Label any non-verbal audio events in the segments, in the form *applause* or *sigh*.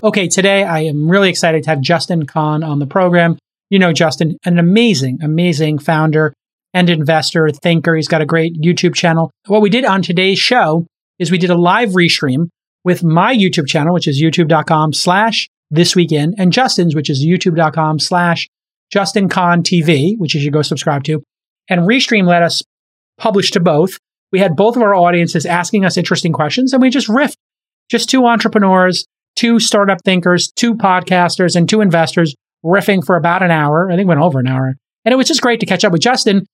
Okay, today I am really excited to have Justin Kan on the program. You know, Justin, an amazing, amazing founder and investor, thinker. He's got a great YouTube channel. What we did on today's show is we did a live restream with my YouTube channel, which is youtube.com slash this weekend, and Justin's, which is youtube.com slash Justin Kan TV, which you should go subscribe to. And Restream let us publish to both. We had both of our audiences asking us interesting questions, and we just riffed. Just two entrepreneurs, two startup thinkers, two podcasters, and two investors riffing for about an hour. I think went over an hour. And it was just great to catch up with Justin.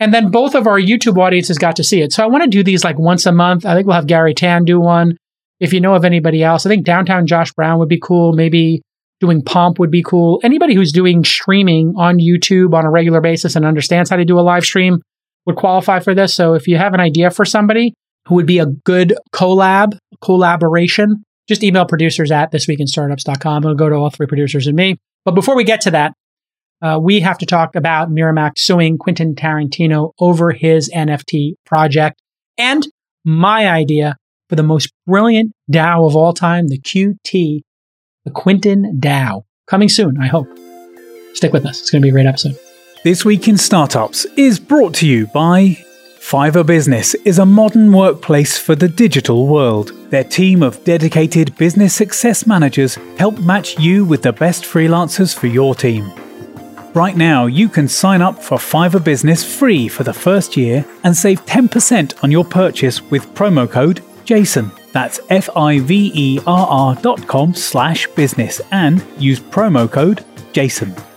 And then both of our YouTube audiences got to see it. So I want to do these like once a month. I think we'll have Garry Tan do one. If you know of anybody else, I think downtown Josh Brown would be cool. Maybe doing Pomp would be cool. Anybody who's doing streaming on YouTube on a regular basis and understands how to do a live stream would qualify for this. So if you have an idea for somebody who would be a good collab, collaboration, just email producers at thisweekinstartups.com. It'll go to all three producers and me. But before we get to that, uh, we have to talk about Miramax suing Quentin Tarantino over his NFT project and my idea for the most brilliant DAO of all time, the QT, the Quentin DAO. Coming soon, I hope. Stick with us. It's going to be a great episode. This Week in Startups is brought to you by Fiverr Business is a modern workplace for the digital world. Their team of dedicated business success managers help match you with the best freelancers for your team. Right now, you can sign up for Fiverr Business free for the first year and save 10% on your purchase with promo code JASON. That's F-I-V-E-R-R dot com slash business and use promo code JASON.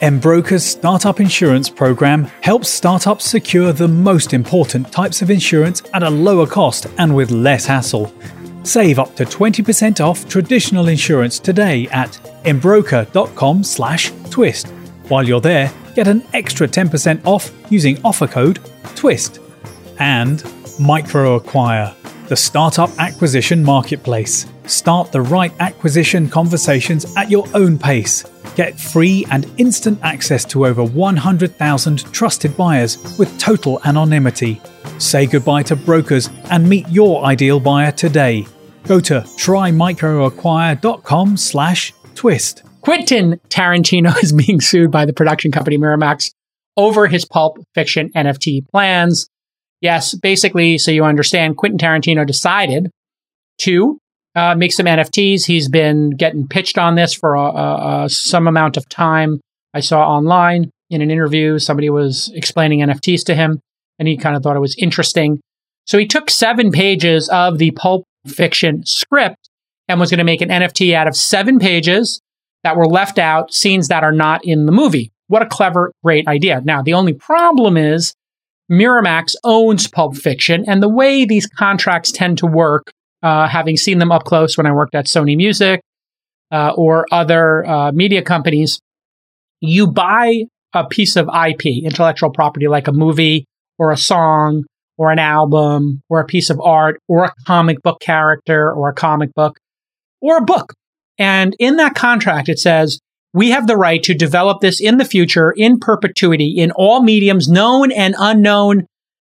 Embroker's Startup Insurance Program helps startups secure the most important types of insurance at a lower cost and with less hassle. Save up to 20% off traditional insurance today at embroker.com slash twist. While you're there, get an extra 10% off using offer code TWIST. And MicroAcquire, the startup acquisition marketplace. Start the right acquisition conversations at your own pace. Get free and instant access to over 100,000 trusted buyers with total anonymity. Say goodbye to brokers and meet your ideal buyer today. Go to trymicroacquire.com slash twist. Quentin Tarantino is being sued by the production company Miramax over his pulp fiction NFT plans. Yes, basically, so you understand, Quentin Tarantino decided to uh, make some NFTs. He's been getting pitched on this for a, a, a, some amount of time. I saw online in an interview, somebody was explaining NFTs to him, and he kind of thought it was interesting. So he took seven pages of the pulp fiction script and was going to make an NFT out of seven pages that were left out, scenes that are not in the movie. What a clever, great idea. Now, the only problem is Miramax owns Pulp Fiction, and the way these contracts tend to work, uh, having seen them up close when I worked at Sony Music uh, or other uh, media companies, you buy a piece of IP, intellectual property, like a movie or a song or an album or a piece of art or a comic book character or a comic book or a book. And in that contract, it says, we have the right to develop this in the future in perpetuity in all mediums known and unknown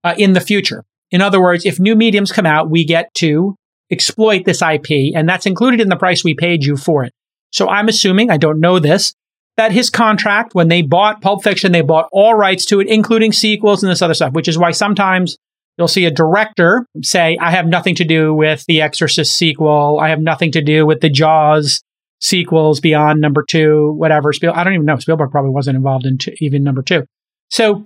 uh, in the future. In other words, if new mediums come out, we get to exploit this IP, and that's included in the price we paid you for it. So I'm assuming, I don't know this, that his contract, when they bought Pulp Fiction, they bought all rights to it, including sequels and this other stuff, which is why sometimes You'll see a director say, I have nothing to do with the Exorcist sequel. I have nothing to do with the Jaws sequels beyond number two, whatever. Spiel- I don't even know. Spielberg probably wasn't involved in even number two. So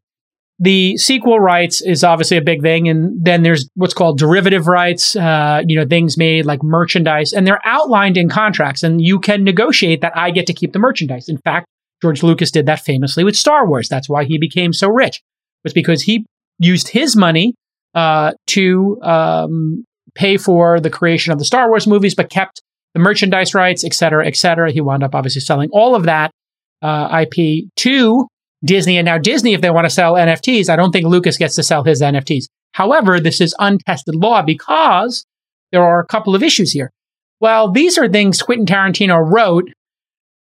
the sequel rights is obviously a big thing. And then there's what's called derivative rights, uh, you know, things made like merchandise, and they're outlined in contracts. And you can negotiate that I get to keep the merchandise. In fact, George Lucas did that famously with Star Wars. That's why he became so rich, was because he used his money uh, to um, pay for the creation of the Star Wars movies, but kept the merchandise rights, et cetera, et cetera. He wound up obviously selling all of that uh, IP to Disney. And now Disney, if they want to sell NFTs, I don't think Lucas gets to sell his NFTs. However, this is untested law because there are a couple of issues here. Well, these are things Quentin Tarantino wrote,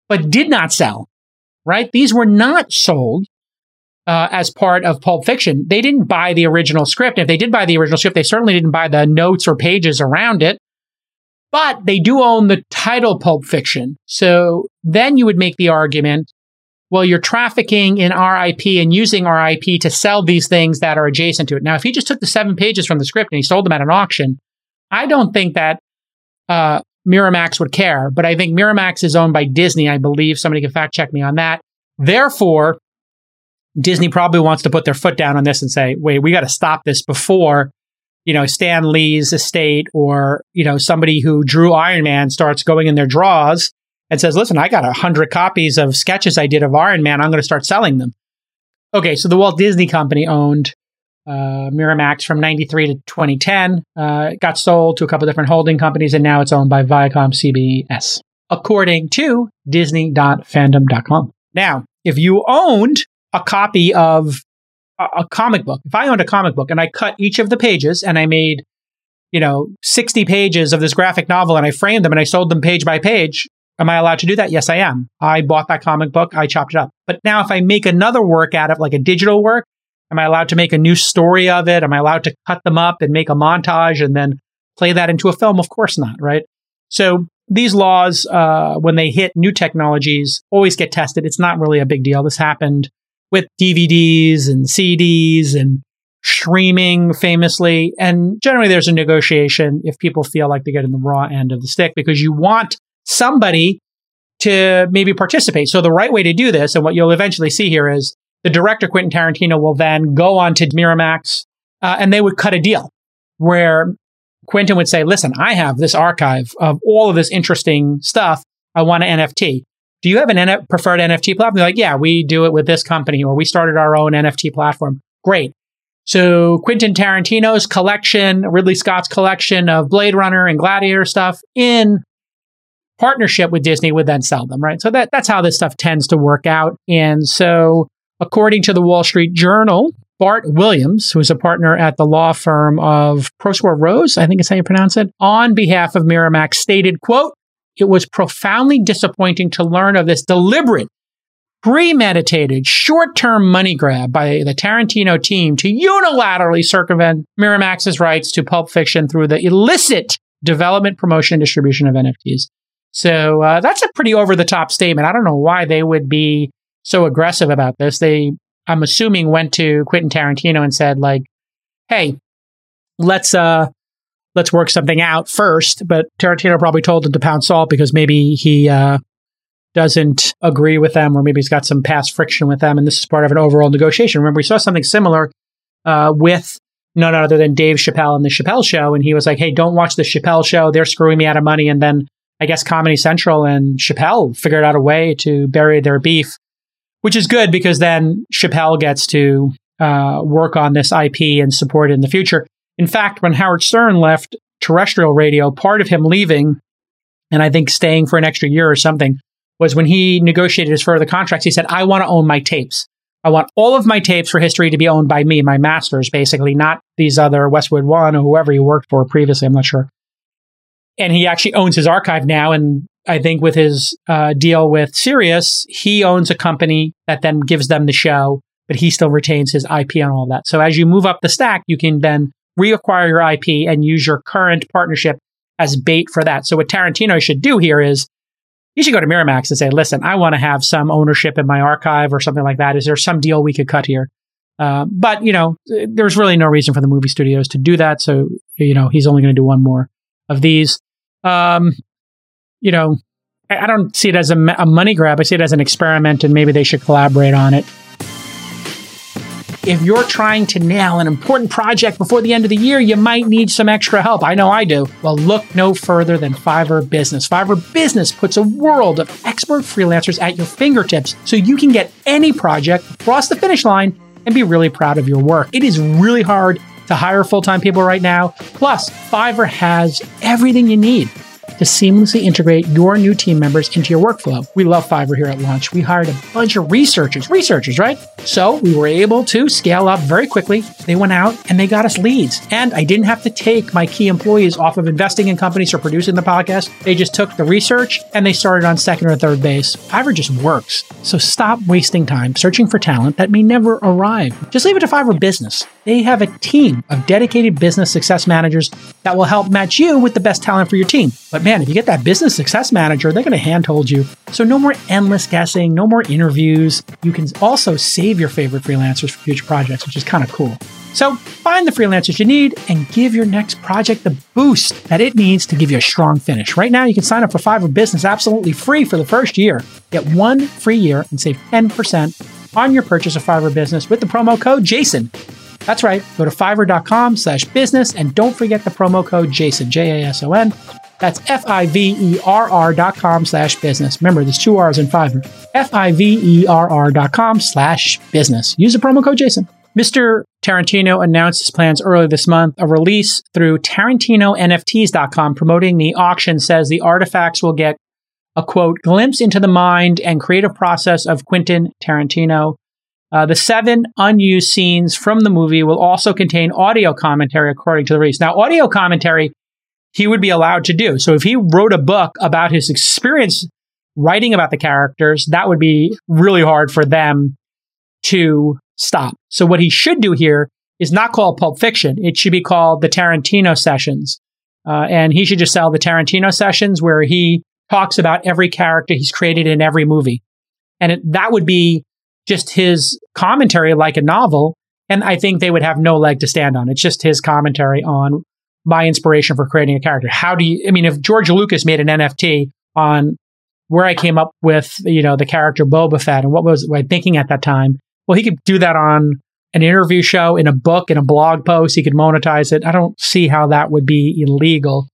but did not sell, right? These were not sold uh, as part of Pulp Fiction. They didn't buy the original script. If they did buy the original script, they certainly didn't buy the notes or pages around it. But they do own the title Pulp Fiction. So then you would make the argument well, you're trafficking in our IP and using our IP to sell these things that are adjacent to it. Now, if he just took the seven pages from the script and he sold them at an auction, I don't think that uh, Miramax would care. But I think Miramax is owned by Disney. I believe somebody can fact check me on that. Therefore, Disney probably wants to put their foot down on this and say, wait, we got to stop this before, you know, Stan Lee's estate or, you know, somebody who drew Iron Man starts going in their draws and says, listen, I got a hundred copies of sketches I did of Iron Man. I'm going to start selling them. Okay. So the Walt Disney Company owned uh, Miramax from 93 to 2010. Uh, got sold to a couple different holding companies and now it's owned by Viacom CBS, according to Disney.fandom.com. Now, if you owned a copy of a, a comic book, if I owned a comic book and I cut each of the pages and I made you know, 60 pages of this graphic novel and I framed them and I sold them page by page, Am I allowed to do that? Yes, I am. I bought that comic book. I chopped it up. But now if I make another work out of like a digital work, am I allowed to make a new story of it? Am I allowed to cut them up and make a montage and then play that into a film? Of course not, right? So these laws, uh, when they hit new technologies, always get tested. It's not really a big deal. This happened with DVDs and CDs and streaming famously. And generally there's a negotiation if people feel like they're getting the raw end of the stick because you want somebody to maybe participate. So the right way to do this, and what you'll eventually see here is the director Quentin Tarantino will then go on to Miramax, uh, and they would cut a deal where Quentin would say, "Listen, I have this archive of all of this interesting stuff. I want an NFT. Do you have an N- preferred NFT platform?" They're like, "Yeah, we do it with this company, or we started our own NFT platform." Great. So Quentin Tarantino's collection, Ridley Scott's collection of Blade Runner and Gladiator stuff in partnership with Disney would then sell them, right? So that, that's how this stuff tends to work out. And so, according to the Wall Street Journal, Bart Williams, who is a partner at the law firm of Proskauer Rose, I think is how you pronounce it, on behalf of Miramax stated, quote, it was profoundly disappointing to learn of this deliberate, premeditated, short-term money grab by the Tarantino team to unilaterally circumvent Miramax's rights to Pulp Fiction through the illicit development, promotion, and distribution of NFTs. So uh, that's a pretty over the top statement. I don't know why they would be so aggressive about this. They, I'm assuming, went to Quentin Tarantino and said like, "Hey, let's uh, let's work something out first. But Tarantino probably told them to pound salt because maybe he uh, doesn't agree with them, or maybe he's got some past friction with them, and this is part of an overall negotiation. Remember, we saw something similar uh, with none other than Dave Chappelle and the Chappelle Show, and he was like, "Hey, don't watch the Chappelle Show; they're screwing me out of money." And then I guess Comedy Central and Chappelle figured out a way to bury their beef, which is good because then Chappelle gets to uh, work on this IP and support it in the future. In fact, when Howard Stern left terrestrial radio, part of him leaving, and I think staying for an extra year or something, was when he negotiated his further contracts. He said, I want to own my tapes. I want all of my tapes for history to be owned by me, my masters, basically, not these other Westwood One or whoever he worked for previously. I'm not sure and he actually owns his archive now. And I think with his uh, deal with Sirius, he owns a company that then gives them the show, but he still retains his IP on all of that. So as you move up the stack, you can then reacquire your IP and use your current partnership as bait for that. So what Tarantino should do here is he should go to Miramax and say, listen, I want to have some ownership in my archive or something like that. Is there some deal we could cut here? Uh, but, you know, there's really no reason for the movie studios to do that. So, you know, he's only going to do one more of these um, you know, I, don't see it as a, a money grab. I see it as an experiment, and maybe they should collaborate on it. If you're trying to nail an important project before the end of the year, you might need some extra help. I know I do. Well, look no further than Fiverr Business. Fiverr Business puts a world of expert freelancers at your fingertips so you can get any project across the finish line and be really proud of your work. It is really hard to hire full time people right now. Plus, Fiverr has everything you need to seamlessly integrate your new team members into your workflow. We love Fiverr here at Launch. We hired a bunch of researchers, researchers, right? So we were able to scale up very quickly. They went out and they got us leads. And I didn't have to take my key employees off of investing in companies or producing the podcast. They just took the research and they started on second or third base. Fiverr just works. So stop wasting time searching for talent that may never arrive. Just leave it to Fiverr Business. They have a team of dedicated business success managers that will help match you with the best talent for your team. But man, if you get that business success manager, they're going to handhold you. So no more endless guessing, no more interviews. You can also save your favorite freelancers for future projects, which is kind of cool. So find the freelancers you need and give your next project the boost that it needs to give you a strong finish. Right now, you can sign up for Fiverr Business absolutely free for the first year. Get one free year and save 10% on your purchase of Fiverr Business with the promo code JASON. That's right. Go to fiverr.com slash business and don't forget the promo code JASON, J A S O N. That's F I V E R R dot com slash business. Remember, there's two R's in Fiverr. F I V E R R dot com slash business. Use the promo code JASON. Mr. Tarantino announced his plans earlier this month. A release through TarantinoNFTs.com promoting the auction says the artifacts will get a quote glimpse into the mind and creative process of Quentin Tarantino. Uh, the seven unused scenes from the movie will also contain audio commentary, according to the release. Now, audio commentary he would be allowed to do. So if he wrote a book about his experience writing about the characters, that would be really hard for them to stop. So what he should do here is not call Pulp Fiction. It should be called the Tarantino Sessions. Uh, and he should just sell the Tarantino Sessions where he talks about every character he's created in every movie. And it, that would be just his commentary like a novel. And I think they would have no leg to stand on. It's just his commentary on my inspiration for creating a character. How do you, I mean, if George Lucas made an NFT on where I came up with, you know, the character Boba Fett and what was I thinking at that time, well, he could do that on an interview show, in a book, in a blog post. He could monetize it. I don't see how that would be illegal.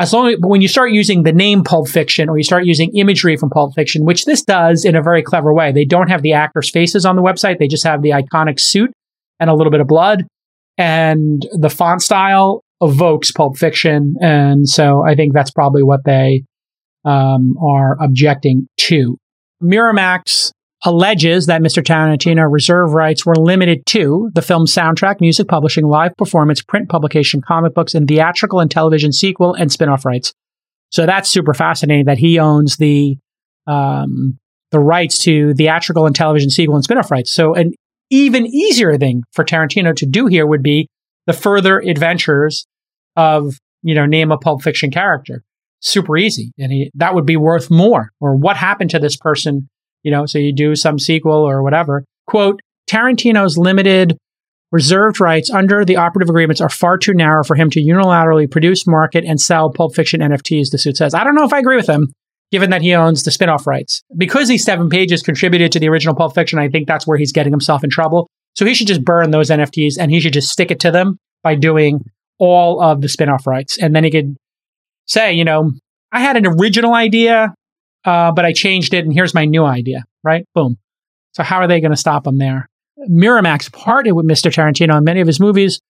As long as, when you start using the name Pulp Fiction or you start using imagery from Pulp Fiction, which this does in a very clever way, they don't have the actors' faces on the website. They just have the iconic suit and a little bit of blood. And the font style evokes Pulp Fiction. And so I think that's probably what they um, are objecting to. Miramax alleges that Mr. Tarantino reserve rights were limited to the film's soundtrack, music publishing, live performance, print publication, comic books, and theatrical and television sequel and spin-off rights. So that's super fascinating that he owns the um, the rights to theatrical and television sequel and spin-off rights. So an even easier thing for Tarantino to do here would be the further adventures of, you know, name a Pulp Fiction character. Super easy. And he, that would be worth more. Or what happened to this person you know, so you do some sequel or whatever. Quote, Tarantino's limited reserved rights under the operative agreements are far too narrow for him to unilaterally produce, market, and sell Pulp Fiction NFTs, the suit says. I don't know if I agree with him, given that he owns the spin off rights. Because these seven pages contributed to the original Pulp Fiction, I think that's where he's getting himself in trouble. So he should just burn those NFTs and he should just stick it to them by doing all of the spin off rights. And then he could say, you know, I had an original idea uh, but I changed it, and here's my new idea, right? Boom. So how are they going to stop him there? Miramax partnered with Mr. Tarantino on many of his movies,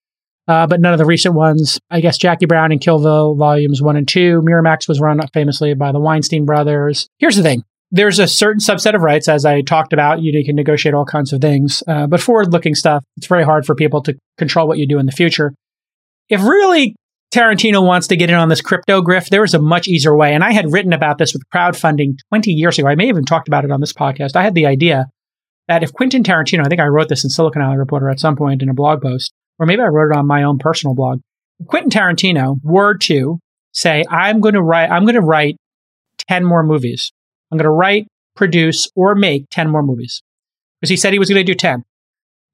uh, but none of the recent ones. I guess Jackie Brown and Kill Bill Volumes 1 and 2. Miramax was run famously by the Weinstein brothers. Here's the thing. There's a certain subset of rights, as I talked about. You can negotiate all kinds of things. Uh, but forward looking stuff, it's very hard for people to control what you do in the future. If really Tarantino wants to get in on this crypto grift, there is a much easier way. And I had written about this with crowdfunding 20 years ago. I may have even talked about it on this podcast. I had the idea that if Quentin Tarantino, I think I wrote this in Silicon Valley Reporter at some point in a blog post, or maybe I wrote it on my own personal blog. Quentin Tarantino were to say, I'm going to write, I'm going to write 10 more movies. I'm going to write, produce, or make 10 more movies. Because he said he was going to do 10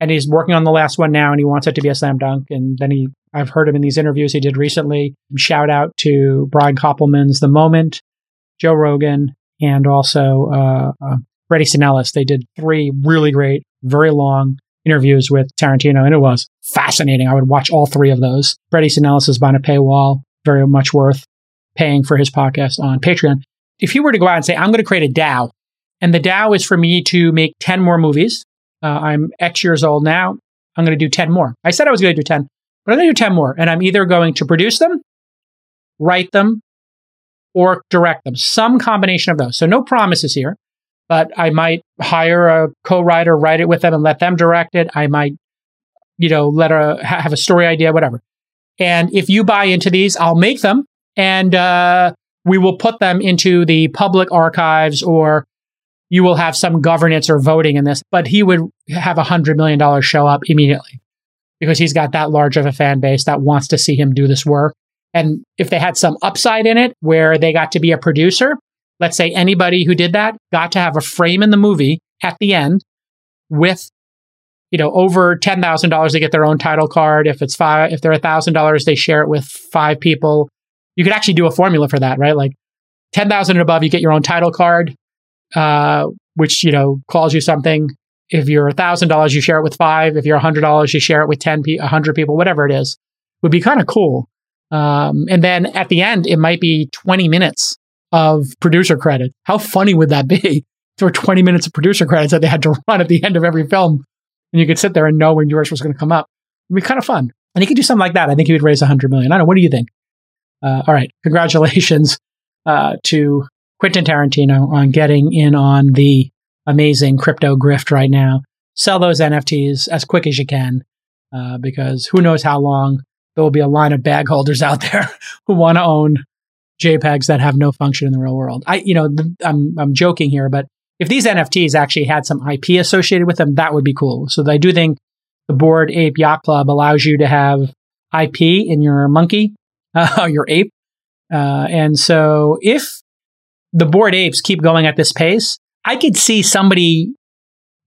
and he's working on the last one now and he wants it to be a slam dunk and then he i've heard him in these interviews he did recently shout out to brian koppelman's the moment joe rogan and also uh, uh, Bret Easton Ellis. They did three really great, very long interviews with Tarantino, and it was fascinating. I would watch all three of those. Bret Easton Ellis is behind a paywall, very much worth paying for his podcast on Patreon. If you were to go out and say, I'm going to create a DAO, and the DAO is for me to make 10 more movies, uh, I'm X years old now. I'm going to do 10 more. I said I was going to do 10, but I'm going to do 10 more. And I'm either going to produce them, write them, or direct them. Some combination of those. So no promises here, but I might hire a co-writer, write it with them and let them direct it. I might, you know, let a, have a story idea, whatever. And if you buy into these, I'll make them and, uh, we will put them into the public archives or you will have some governance or voting in this, but he would have a hundred million dollars show up immediately. because he's got that large of a fan base that wants to see him do this work. And if they had some upside in it where they got to be a producer, let's say anybody who did that got to have a frame in the movie at the end with you know over $10,000 they get their own title card if it's five if they're $1,000 they share it with five people you could actually do a formula for that right like 10,000 and above you get your own title card uh, which you know calls you something if you're a $1,000 you share it with five if you're a $100 you share it with 10 pe- 100 people whatever it is would be kind of cool um, and then at the end it might be 20 minutes of producer credit how funny would that be *laughs* there were 20 minutes of producer credits that they had to *laughs* run at the end of every film. And you could sit there and know when yours was going to come up. It'd be kind of fun. And he could do something like that. I think he would raise a 100 million. I don't know. What do you think? Uh, all right. Congratulations uh, to Quentin Tarantino on getting in on the amazing crypto grift right now. Sell those NFTs as quick as you can uh, because who knows how long there will be a line of bag holders out there *laughs* who want to own JPEGs that have no function in the real world. I, you know, I'm, I'm joking here, but if these NFTs actually had some IP associated with them, that would be cool. So I do think the Bored Ape Yacht Club allows you to have IP in your monkey, uh, *laughs* your ape. Uh, and so if the bored Apes keep going at this pace, I could see somebody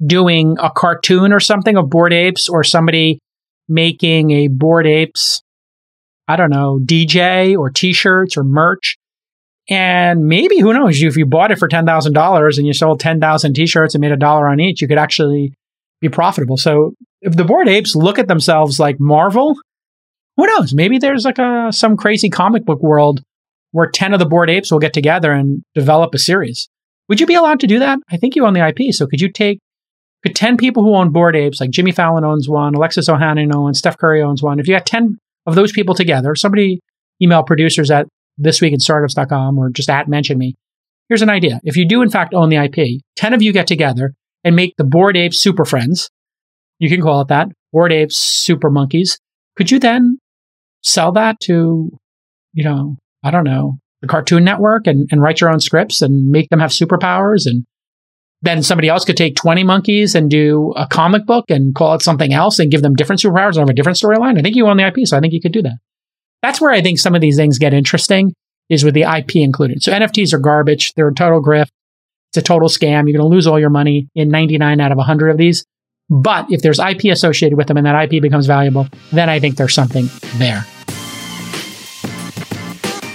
doing a cartoon or something of bored Apes or somebody making a bored Apes, I don't know, DJ or t shirts or merch and maybe, who knows, if you bought it for $10,000 and you sold 10,000 t shirts and made a dollar on each, you could actually be profitable. So if the bored apes look at themselves like Marvel, who knows? Maybe there's like a some crazy comic book world where 10 of the bored apes will get together and develop a series. Would you be allowed to do that? I think you own the IP. So could you take could 10 people who own bored apes, like Jimmy Fallon owns one, Alexis Ohanian owns, Steph Curry owns one. If you had 10 of those people together, somebody email producers at thisweekinstartups.com or just at mention me. Here's an idea. If you do in fact own the IP, 10 of you get together and make the bored Apes Super Friends. You can call it that. Bored Apes Super Monkeys. Could you then sell that to, you know, I don't know, the Cartoon Network and, and write your own scripts and make them have superpowers and then somebody else could take 20 monkeys and do a comic book and call it something else and give them different superpowers and have a different storyline. I think you own the IP, so I think you could do that. That's where I think some of these things get interesting is with the IP included. So NFTs are garbage. They're a total grift. It's a total scam. You're going to lose all your money in 99 out of 100 of these. But if there's IP associated with them and that IP becomes valuable, then I think there's something there.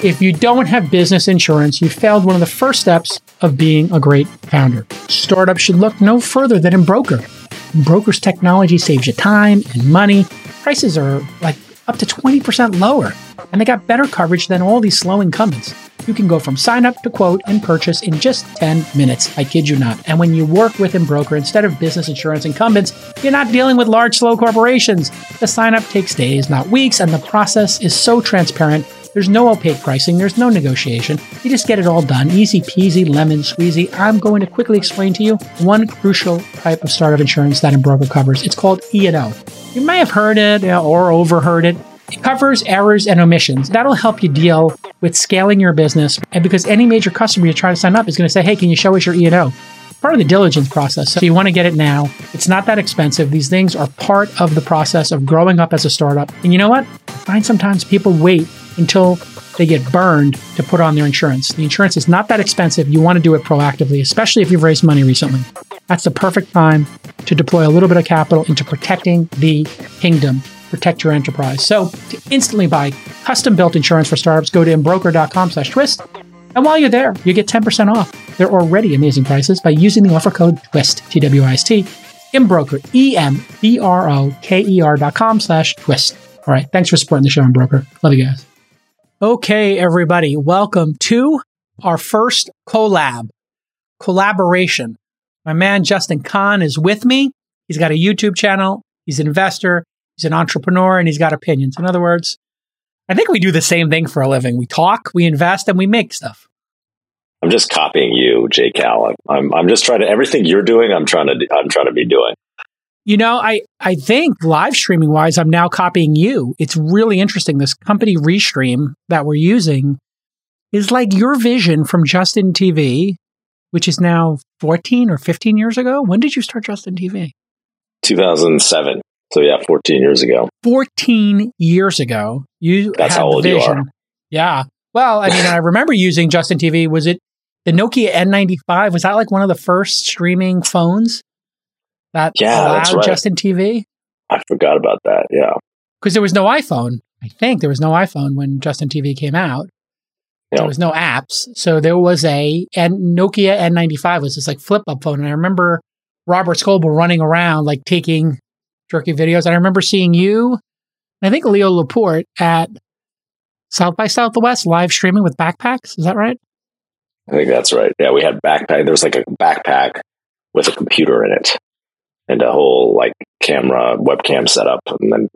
If you don't have business insurance, you failed one of the first steps of being a great founder. Startups should look no further than Embroker. Broker's technology saves you time and money. Prices are like up to 20% lower. And they got better coverage than all these slow incumbents. You can go from sign up to quote and purchase in just 10 minutes. I kid you not. And when you work with Embroker instead of business insurance incumbents, you're not dealing with large, slow corporations. The sign up takes days, not weeks, and the process is so transparent. There's no opaque pricing, there's no negotiation. You just get it all done. Easy peasy, lemon squeezy. I'm going to quickly explain to you one crucial type of startup insurance that Embroker covers. It's called E&O. You may have heard it uh, or overheard it. It covers errors and omissions. That'll help you deal with scaling your business. And because any major customer you try to sign up is going to say, hey, can you show us your E&O? Part of the diligence process. So you want to get it now. It's not that expensive. These things are part of the process of growing up as a startup. And you know what? I find sometimes people wait until they get burned to put on their insurance. The insurance is not that expensive. You want to do it proactively, especially if you've raised money recently. That's the perfect time to deploy a little bit of capital into protecting the kingdom, protect your enterprise. So to instantly buy custom built insurance for startups, go to embroker.com slash twist. And while you're there, you get 10% off their already amazing prices by using the offer code TWIST, T-W-I-S-T, Embroker, E-M-B-R-O-K-E-R dot com slash twist. All right. Thanks for supporting the show, Embroker. Love you guys. Okay, everybody. Welcome to our first collab, collaboration my man Justin Kan is with me. He's got a YouTube channel. He's an investor. He's an entrepreneur and he's got opinions. In other words, I think we do the same thing for a living. We talk, we invest, and we make stuff. I'm just copying you, Jay Cal. I'm, I'm just trying to everything you're doing. I'm trying to I'm trying to be doing. You know, I I think live streaming wise, I'm now copying you. It's really interesting. This company Restream that we're using is like your vision from Justin TV which is now 14 or 15 years ago. When did you start Justin TV? 2007. So yeah, 14 years ago. 14 years ago, you That's had how old you are. Yeah. Well, I mean, I *laughs* remember using Justin TV. Was it the Nokia N95? Was that like one of the first streaming phones that Yeah, allowed that's right. Justin TV? I forgot about that. Yeah. Because there was no iPhone. I think there was no iPhone when Justin TV came out. Yeah. There was no apps. So there was a and Nokia N95 was this like flip up phone. And I remember Robert Scoble running around like taking jerky videos. And I remember seeing you, and I think Leo Laporte at South by Southwest live streaming with backpacks. Is that right? I think that's right. Yeah, we had backpack. There was like a backpack with a computer in it and a whole like camera webcam setup, and then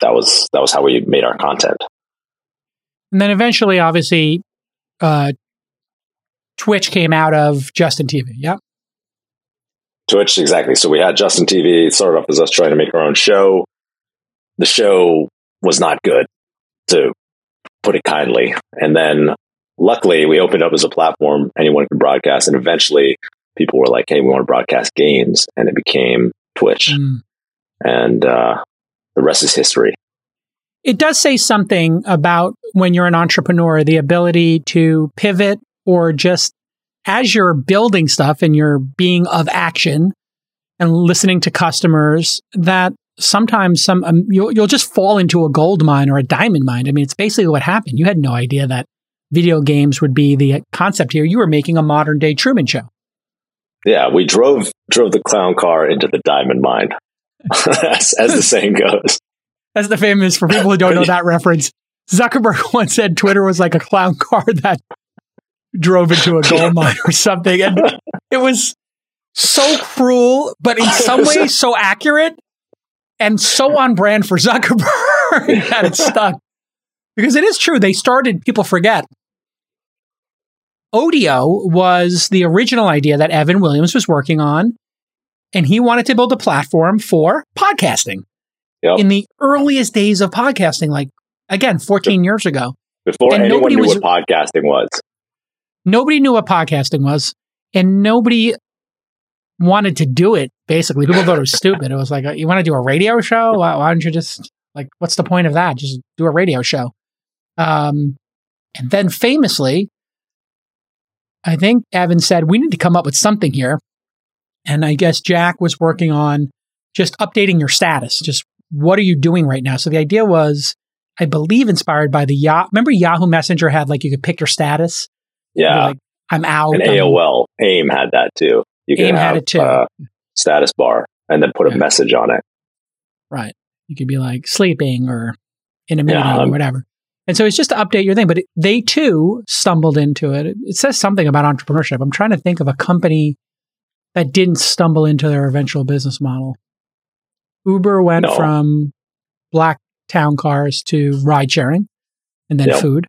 that was that was how we made our content. And then eventually, obviously, uh, Twitch came out of Justin TV. Yep. Twitch, exactly. So we had Justin TV. It started off as us trying to make our own show. The show was not good, to put it kindly. And then luckily we opened up as a platform anyone could broadcast. And eventually people were like, hey, we want to broadcast games. And it became Twitch. Mm. And uh, the rest is history. it does say something about when you're an entrepreneur, the ability to pivot or just as you're building stuff and you're being of action and listening to customers that sometimes some um, you'll, you'll just fall into a gold mine or a diamond mine. I mean, it's basically what happened. You had no idea that video games would be the concept here. You were making a modern day Truman show. Yeah, we drove drove the clown car into the diamond mine, *laughs* as, as the saying goes. That's the famous for people who don't know *laughs* that reference. Zuckerberg *laughs* once said Twitter was like a clown car that drove into a gold mine or something. And it was so cruel, but in some ways so accurate and so on brand for Zuckerberg that it stuck. Because it is true. They started, people forget. Odeo was the original idea that Evan Williams was working on. And he wanted to build a platform for podcasting Yep. in the earliest days of podcasting, like again, 14 years ago. Before and anyone nobody knew was- what podcasting was. Nobody knew what podcasting was, and nobody wanted to do it. Basically, people thought it was stupid. It was like, you want to do a radio show? Why, why don't you just like, what's the point of that? Just do a radio show. Um, and then famously, I think Evan said we need to come up with something here, and I guess Jack was working on just updating your status. Just what are you doing right now? So the idea was, I believe, inspired by the Yahoo. Remember Yahoo Messenger had like you could pick your status. Yeah. like, I'm out. and I'm- AOL, AIM had that too. You could AIM had have it too. Uh, status bar and then put a Yeah. message on it. Right. You could be like sleeping or in a meeting Yeah, or um, whatever. And so it's just to update your thing, but it, they too stumbled into it. it. Says something about entrepreneurship. I'm trying to think of a company that didn't stumble into their eventual business model. Uber went No. from black town cars to ride sharing and then Yep. food.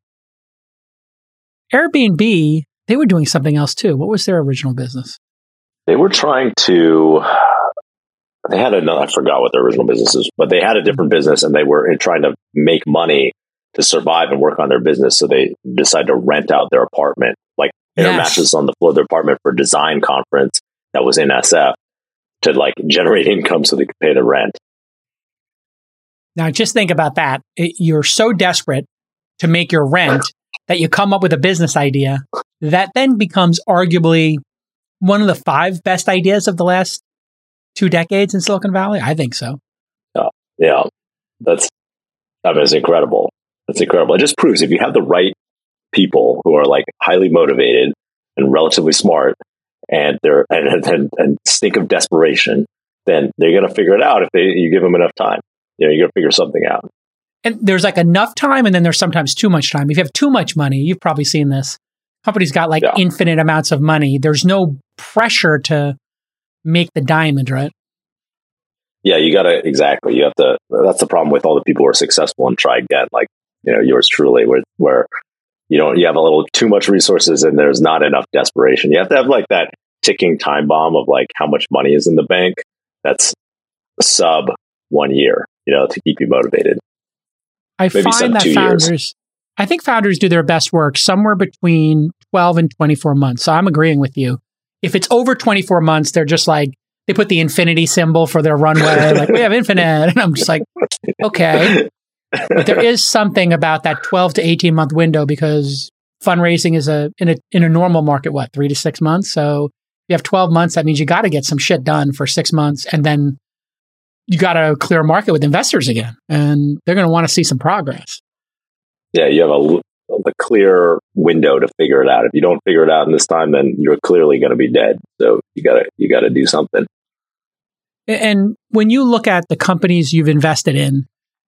Airbnb, they were doing something else too. What was their original business? They were trying to. They had another. I forgot what their original business is, but they had a different business, and they were trying to make money to survive and work on their business. So they decide to rent out their apartment, like Yes. mattresses on the floor of their apartment for a design conference that was in SF to like *laughs* generate income so they could pay the rent. Now, just think about that. It, you're so desperate to make your rent that you come up with a business idea that then becomes arguably one of the five best ideas of the last two decades in Silicon Valley. I think so. Yeah, that's I mean, it's incredible. It's incredible. It just proves if you have the right people who are like highly motivated and relatively smart, and they're and and, and stink of desperation, then they're going to figure it out if they you give them enough time. You know, you're going to figure something out. And there's like enough time, and then there's sometimes too much time. If you have too much money, you've probably seen this. Companies got like Yeah. infinite amounts of money. There's no pressure to make the diamond, right? Yeah, you got to exactly. You have to. That's the problem with all the people who are successful and try again, like you know yours truly, where where you don't you have a little too much resources and there's not enough desperation. You have to have like that ticking time bomb of like how much money is in the bank. That's sub one year, you know, to keep you motivated. I Maybe find that two years. founders, I think founders do their best work somewhere between 12 and 24 months. So I'm agreeing with you. If it's over 24 months, they're just like, they put the infinity symbol for their runway. like we have infinite. *laughs* And I'm just like, okay. But there is something about that 12 to 18 month window because fundraising is a in a in a normal market, what, three to six months? So you have 12 months, that means you got to get some shit done for six months and then you got to clear a market with investors again. And they're going to want to see some progress. Yeah, you have a a clear window to figure it out. If you don't figure it out in this time, then you're clearly going to be dead. So you gotta you gotta do something. And when you look at the companies you've invested in,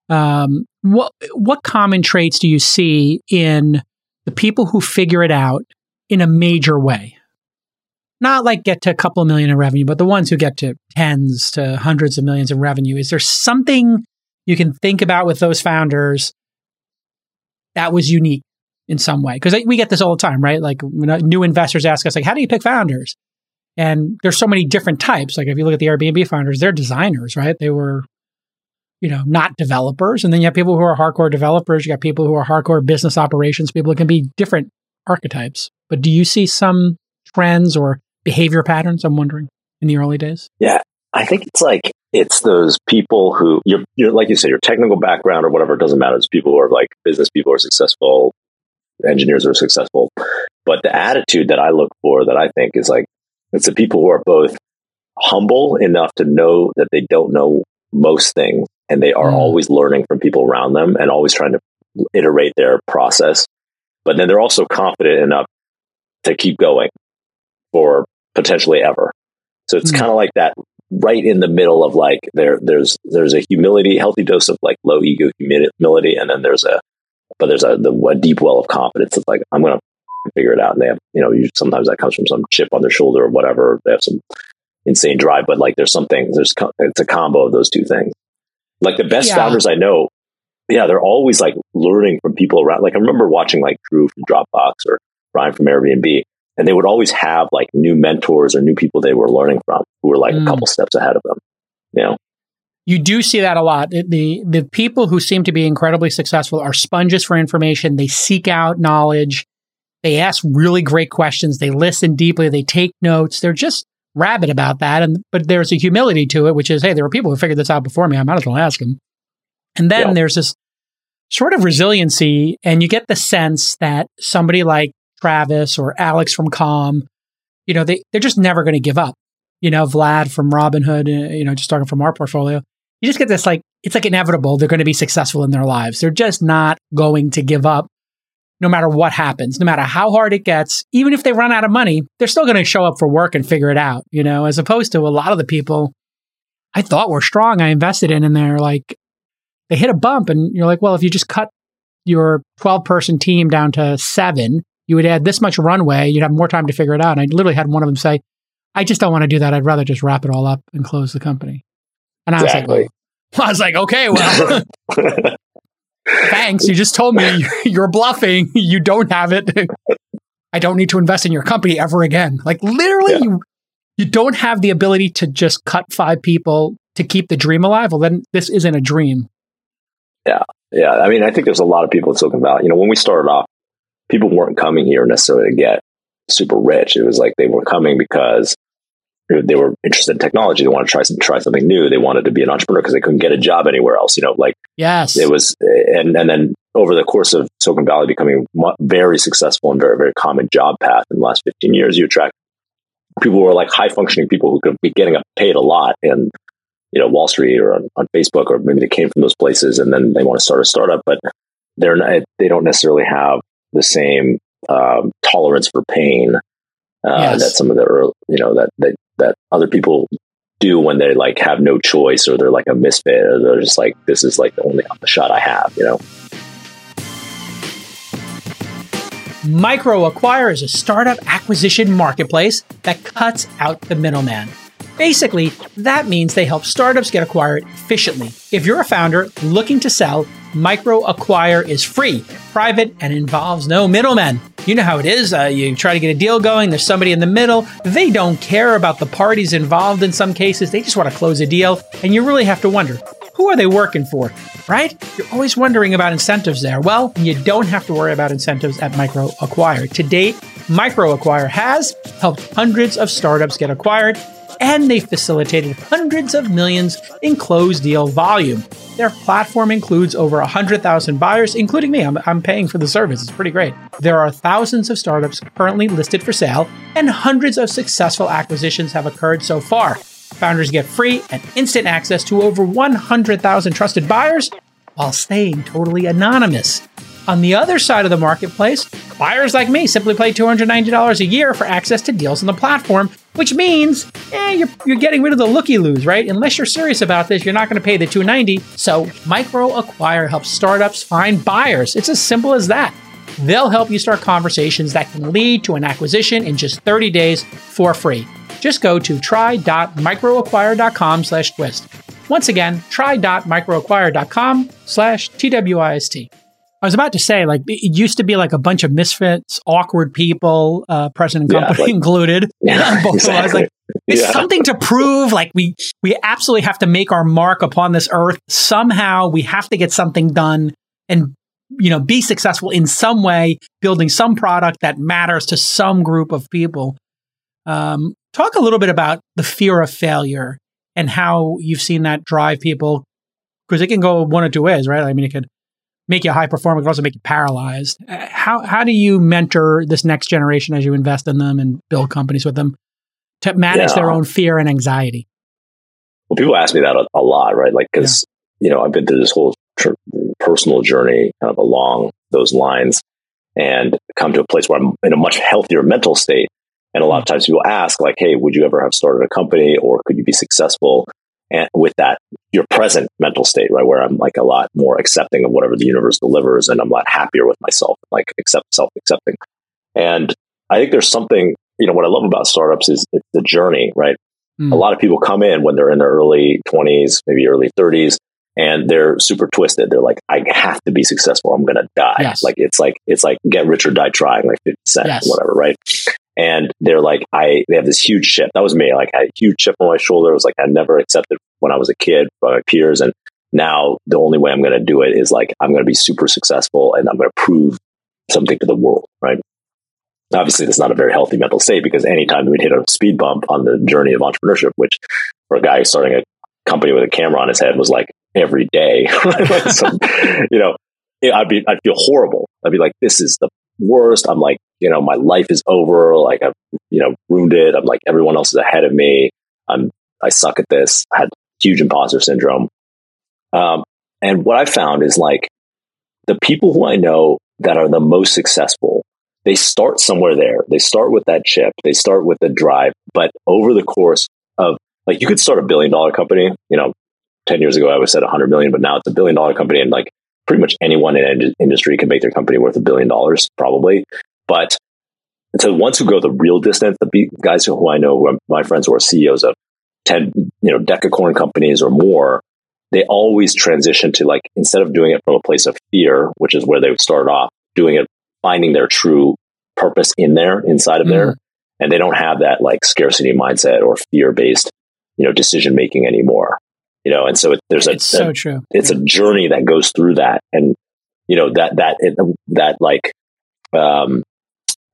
um, what what common traits do you see in the people who figure it out in a major way? Not like get to a couple of million in revenue, but the ones who get to tens to hundreds of millions in revenue. Is there something you can think about with those founders that was unique in some way? Because we get this all the time, right? Like new investors ask us, like, how do you pick founders? And there's so many different types. Like if you look at the Airbnb founders, they're designers, right? They were, you know, not developers. And then you have people who are hardcore developers. You got people who are hardcore business operations people. It can be different archetypes. But do you see some trends or behavior patterns? I'm wondering in the early days. Yeah, I think it's like it's those people who you're, you're like you said, your technical background or whatever doesn't matter. It's people who are like business people are successful, engineers are successful. But the attitude that I look for that I think is like, it's the people who are both humble enough to know that they don't know most things and they are mm. always learning from people around them and always trying to iterate their process. But then they're also confident enough to keep going for potentially ever. So it's mm. kind of like that right in the middle of like there there's there's a humility, healthy dose of like low ego humility, and then there's a but there's a, the, a deep well of confidence. It's like, I'm going to figure it out. And they have, you know, you, sometimes that comes from some chip on their shoulder or whatever. They have some insane drive, but like there's something, there's, it's a combo of those two things. Like the best yeah. founders I know, yeah, they're always like learning from people around. Like I remember watching like Drew from Dropbox or Ryan from Airbnb, and they would always have like new mentors or new people they were learning from who were like mm. a couple steps ahead of them. You know, you do see that a lot. The the people who seem to be incredibly successful are sponges for information. They seek out knowledge. They ask really great questions. They listen deeply. They take notes. They're just rabid about that. And but there's a humility to it, which is, hey, there were people who figured this out before me. I might as well ask them. And then yeah. there's this sort of resiliency, and you get the sense that somebody like Travis or Alex from Calm, you know, they they're just never going to give up. You know, Vlad from Robinhood, uh, you know, just talking from our portfolio you just get this like, it's like inevitable. They're going to be successful in their lives. They're just not going to give up no matter what happens, no matter how hard it gets. Even if they run out of money, they're still going to show up for work and figure it out, you know, as opposed to a lot of the people I thought were strong, I invested in, and they're like, they hit a bump. And you're like, well, if you just cut your 12 person team down to seven, you would add this much runway. You'd have more time to figure it out. And I literally had one of them say, I just don't want to do that. I'd rather just wrap it all up and close the company. And I exactly. was like, *laughs* I was like, okay, well, *laughs* *laughs* thanks. You just told me *laughs* you're bluffing. *laughs* You don't have it. *laughs* I don't need to invest in your company ever again. Like literally, yeah. you you don't have the ability to just cut five people to keep the dream alive. Well, then this isn't a dream. Yeah, yeah. I mean, I think there's a lot of people in Silicon Valley. You know, when we started off, people weren't coming here necessarily to get super rich. It was like they were coming because they were interested in technology. They wanted to try try something new. They wanted to be an entrepreneur because they couldn't get a job anywhere else. You know, like yes, it was. And and then over the course of Silicon Valley becoming very successful and very very common job path in the last fifteen years, you attract people who are like high functioning people who could be getting paid a lot and you know Wall Street or on, on Facebook or maybe they came from those places and then they want to start a startup, but they're not. They don't necessarily have the same um, tolerance for pain uh, yes. that some of the early, you know that, that that other people do when they like have no choice or they're like a misfit or they're just like this is like the only shot I have, you know. MicroAcquire is a startup acquisition marketplace that cuts out the middleman. Basically, that means they help startups get acquired efficiently. If you're a founder looking to sell, Micro Acquire is free, private, and involves no middlemen. You know how it is. Uh, you try to get a deal going, there's somebody in the middle. They don't care about the parties involved in some cases. They just want to close a deal. And you really have to wonder who are they working for, right? You're always wondering about incentives there. Well, you don't have to worry about incentives at Micro Acquire. To date, Micro Acquire has helped hundreds of startups get acquired and they facilitated hundreds of millions in closed deal volume. Their platform includes over 100,000 buyers, including me. I'm, I'm paying for the service. It's pretty great. There are thousands of startups currently listed for sale, and hundreds of successful acquisitions have occurred so far. Founders get free and instant access to over 100,000 trusted buyers while staying totally anonymous. On the other side of the marketplace, buyers like me simply pay $290 a year for access to deals on the platform, which means eh, you're, you're getting rid of the looky loos, right? Unless you're serious about this, you're not going to pay the 290. So MicroAcquire helps startups find buyers. It's as simple as that. They'll help you start conversations that can lead to an acquisition in just 30 days for free. Just go to try.microacquire.com slash twist. Once again, try.microacquire.com slash TWIST. I was about to say, like, it used to be like a bunch of misfits, awkward people, uh, president and company *laughs* *laughs* yeah, *laughs* like, included. Yeah, exactly. I was like, it's yeah. something to prove. Like, we we absolutely have to make our mark upon this earth. Somehow, we have to get something done and you know be successful in some way, building some product that matters to some group of people. Um, talk a little bit about the fear of failure and how you've seen that drive people because it can go one or two ways, right? I mean, it could make you a high performer, it can also make you paralyzed. Uh, how how do you mentor this next generation as you invest in them and build companies with them to manage yeah. their own fear and anxiety? Well, people ask me that a, a lot, right? Like, because yeah. you know, I've been through this whole tr- personal journey kind of along those lines, and come to a place where I'm in a much healthier mental state. And a lot of mm. times people ask, like, "Hey, would you ever have started a company, or could you be successful?" And with that your present mental state, right? Where I'm like a lot more accepting of whatever the universe delivers and I'm a lot happier with myself, like accept self accepting. And I think there's something, you know, what I love about startups is it's the journey, right? Mm. A lot of people come in when they're in their early 20s, maybe early 30s, and they're super twisted. They're like, I have to be successful. I'm to die. Yes. Like, it's like, it's like get rich or die trying, like 50 Cent, yes. whatever, right? And they're like, I, they have this huge chip. That was me. Like, I had a huge chip on my shoulder. It was like, I never accepted when I was a kid by my peers. And now the only way I'm going to do it is like, I'm going to be super successful and I'm going to prove something to the world. Right. Obviously, that's not a very healthy mental state because anytime we'd hit a speed bump on the journey of entrepreneurship, which for a guy starting a company with a camera on his head was like every day, *laughs* so, *laughs* you know, I'd be, I'd feel horrible. I'd be like, this is the worst. I'm like, you know, my life is over. Like I've, you know, ruined it. I'm like, everyone else is ahead of me. I'm, I suck at this. I had huge imposter syndrome. Um, and what I found is like the people who I know that are the most successful, they start somewhere there. They start with that chip. They start with the drive. But over the course of like, you could start a billion dollar company, you know, 10 years ago, I was at 100 million, but now it's a billion dollar company. And like pretty much anyone in industry can make their company worth a billion dollars, probably. But so the ones who go the real distance, the guys who I know, who are my friends who are CEOs of 10, you know, decacorn companies or more, they always transition to like, instead of doing it from a place of fear, which is where they would start off, doing it, finding their true purpose in there, inside of mm. there. And they don't have that like scarcity mindset or fear based, you know, decision making anymore you know, and so it, there's a, it's so a, true. It's a journey that goes through that. And, you know, that, that, that like, um,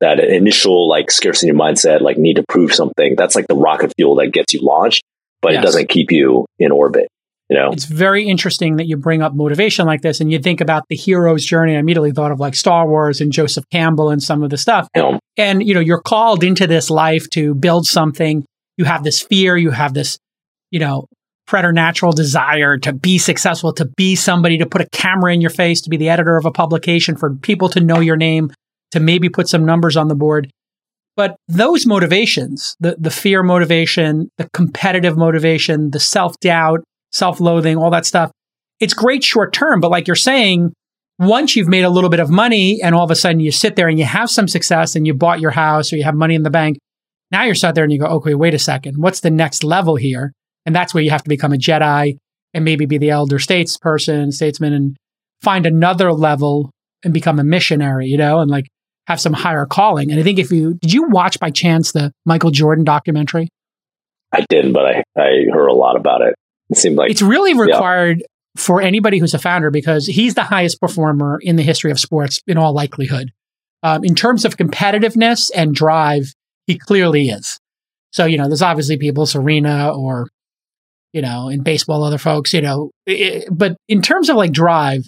that initial like scarcity mindset, like need to prove something. That's like the rocket fuel that gets you launched, but yes. it doesn't keep you in orbit. You know? It's very interesting that you bring up motivation like this and you think about the hero's journey. I immediately thought of like Star Wars and Joseph Campbell and some of the stuff. Yeah. And, you know, you're called into this life to build something. You have this fear, you have this, you know, preternatural desire to be successful, to be somebody, to put a camera in your face, to be the editor of a publication, for people to know your name, to maybe put some numbers on the board. But those motivations, the, the fear motivation, the competitive motivation, the self doubt, self loathing, all that stuff, it's great short term. But like you're saying, once you've made a little bit of money and all of a sudden you sit there and you have some success and you bought your house or you have money in the bank, now you're sat there and you go, okay, wait a second. What's the next level here? And that's where you have to become a Jedi and maybe be the elder statesperson, statesman, and find another level and become a missionary, you know, and like have some higher calling. And I think if you did you watch by chance the Michael Jordan documentary? I didn't, but I, I heard a lot about it. It seemed like it's really required yeah. for anybody who's a founder because he's the highest performer in the history of sports in all likelihood. Um, in terms of competitiveness and drive, he clearly is. So, you know, there's obviously people, Serena or, you know, in baseball, other folks, you know, it, but in terms of like drive,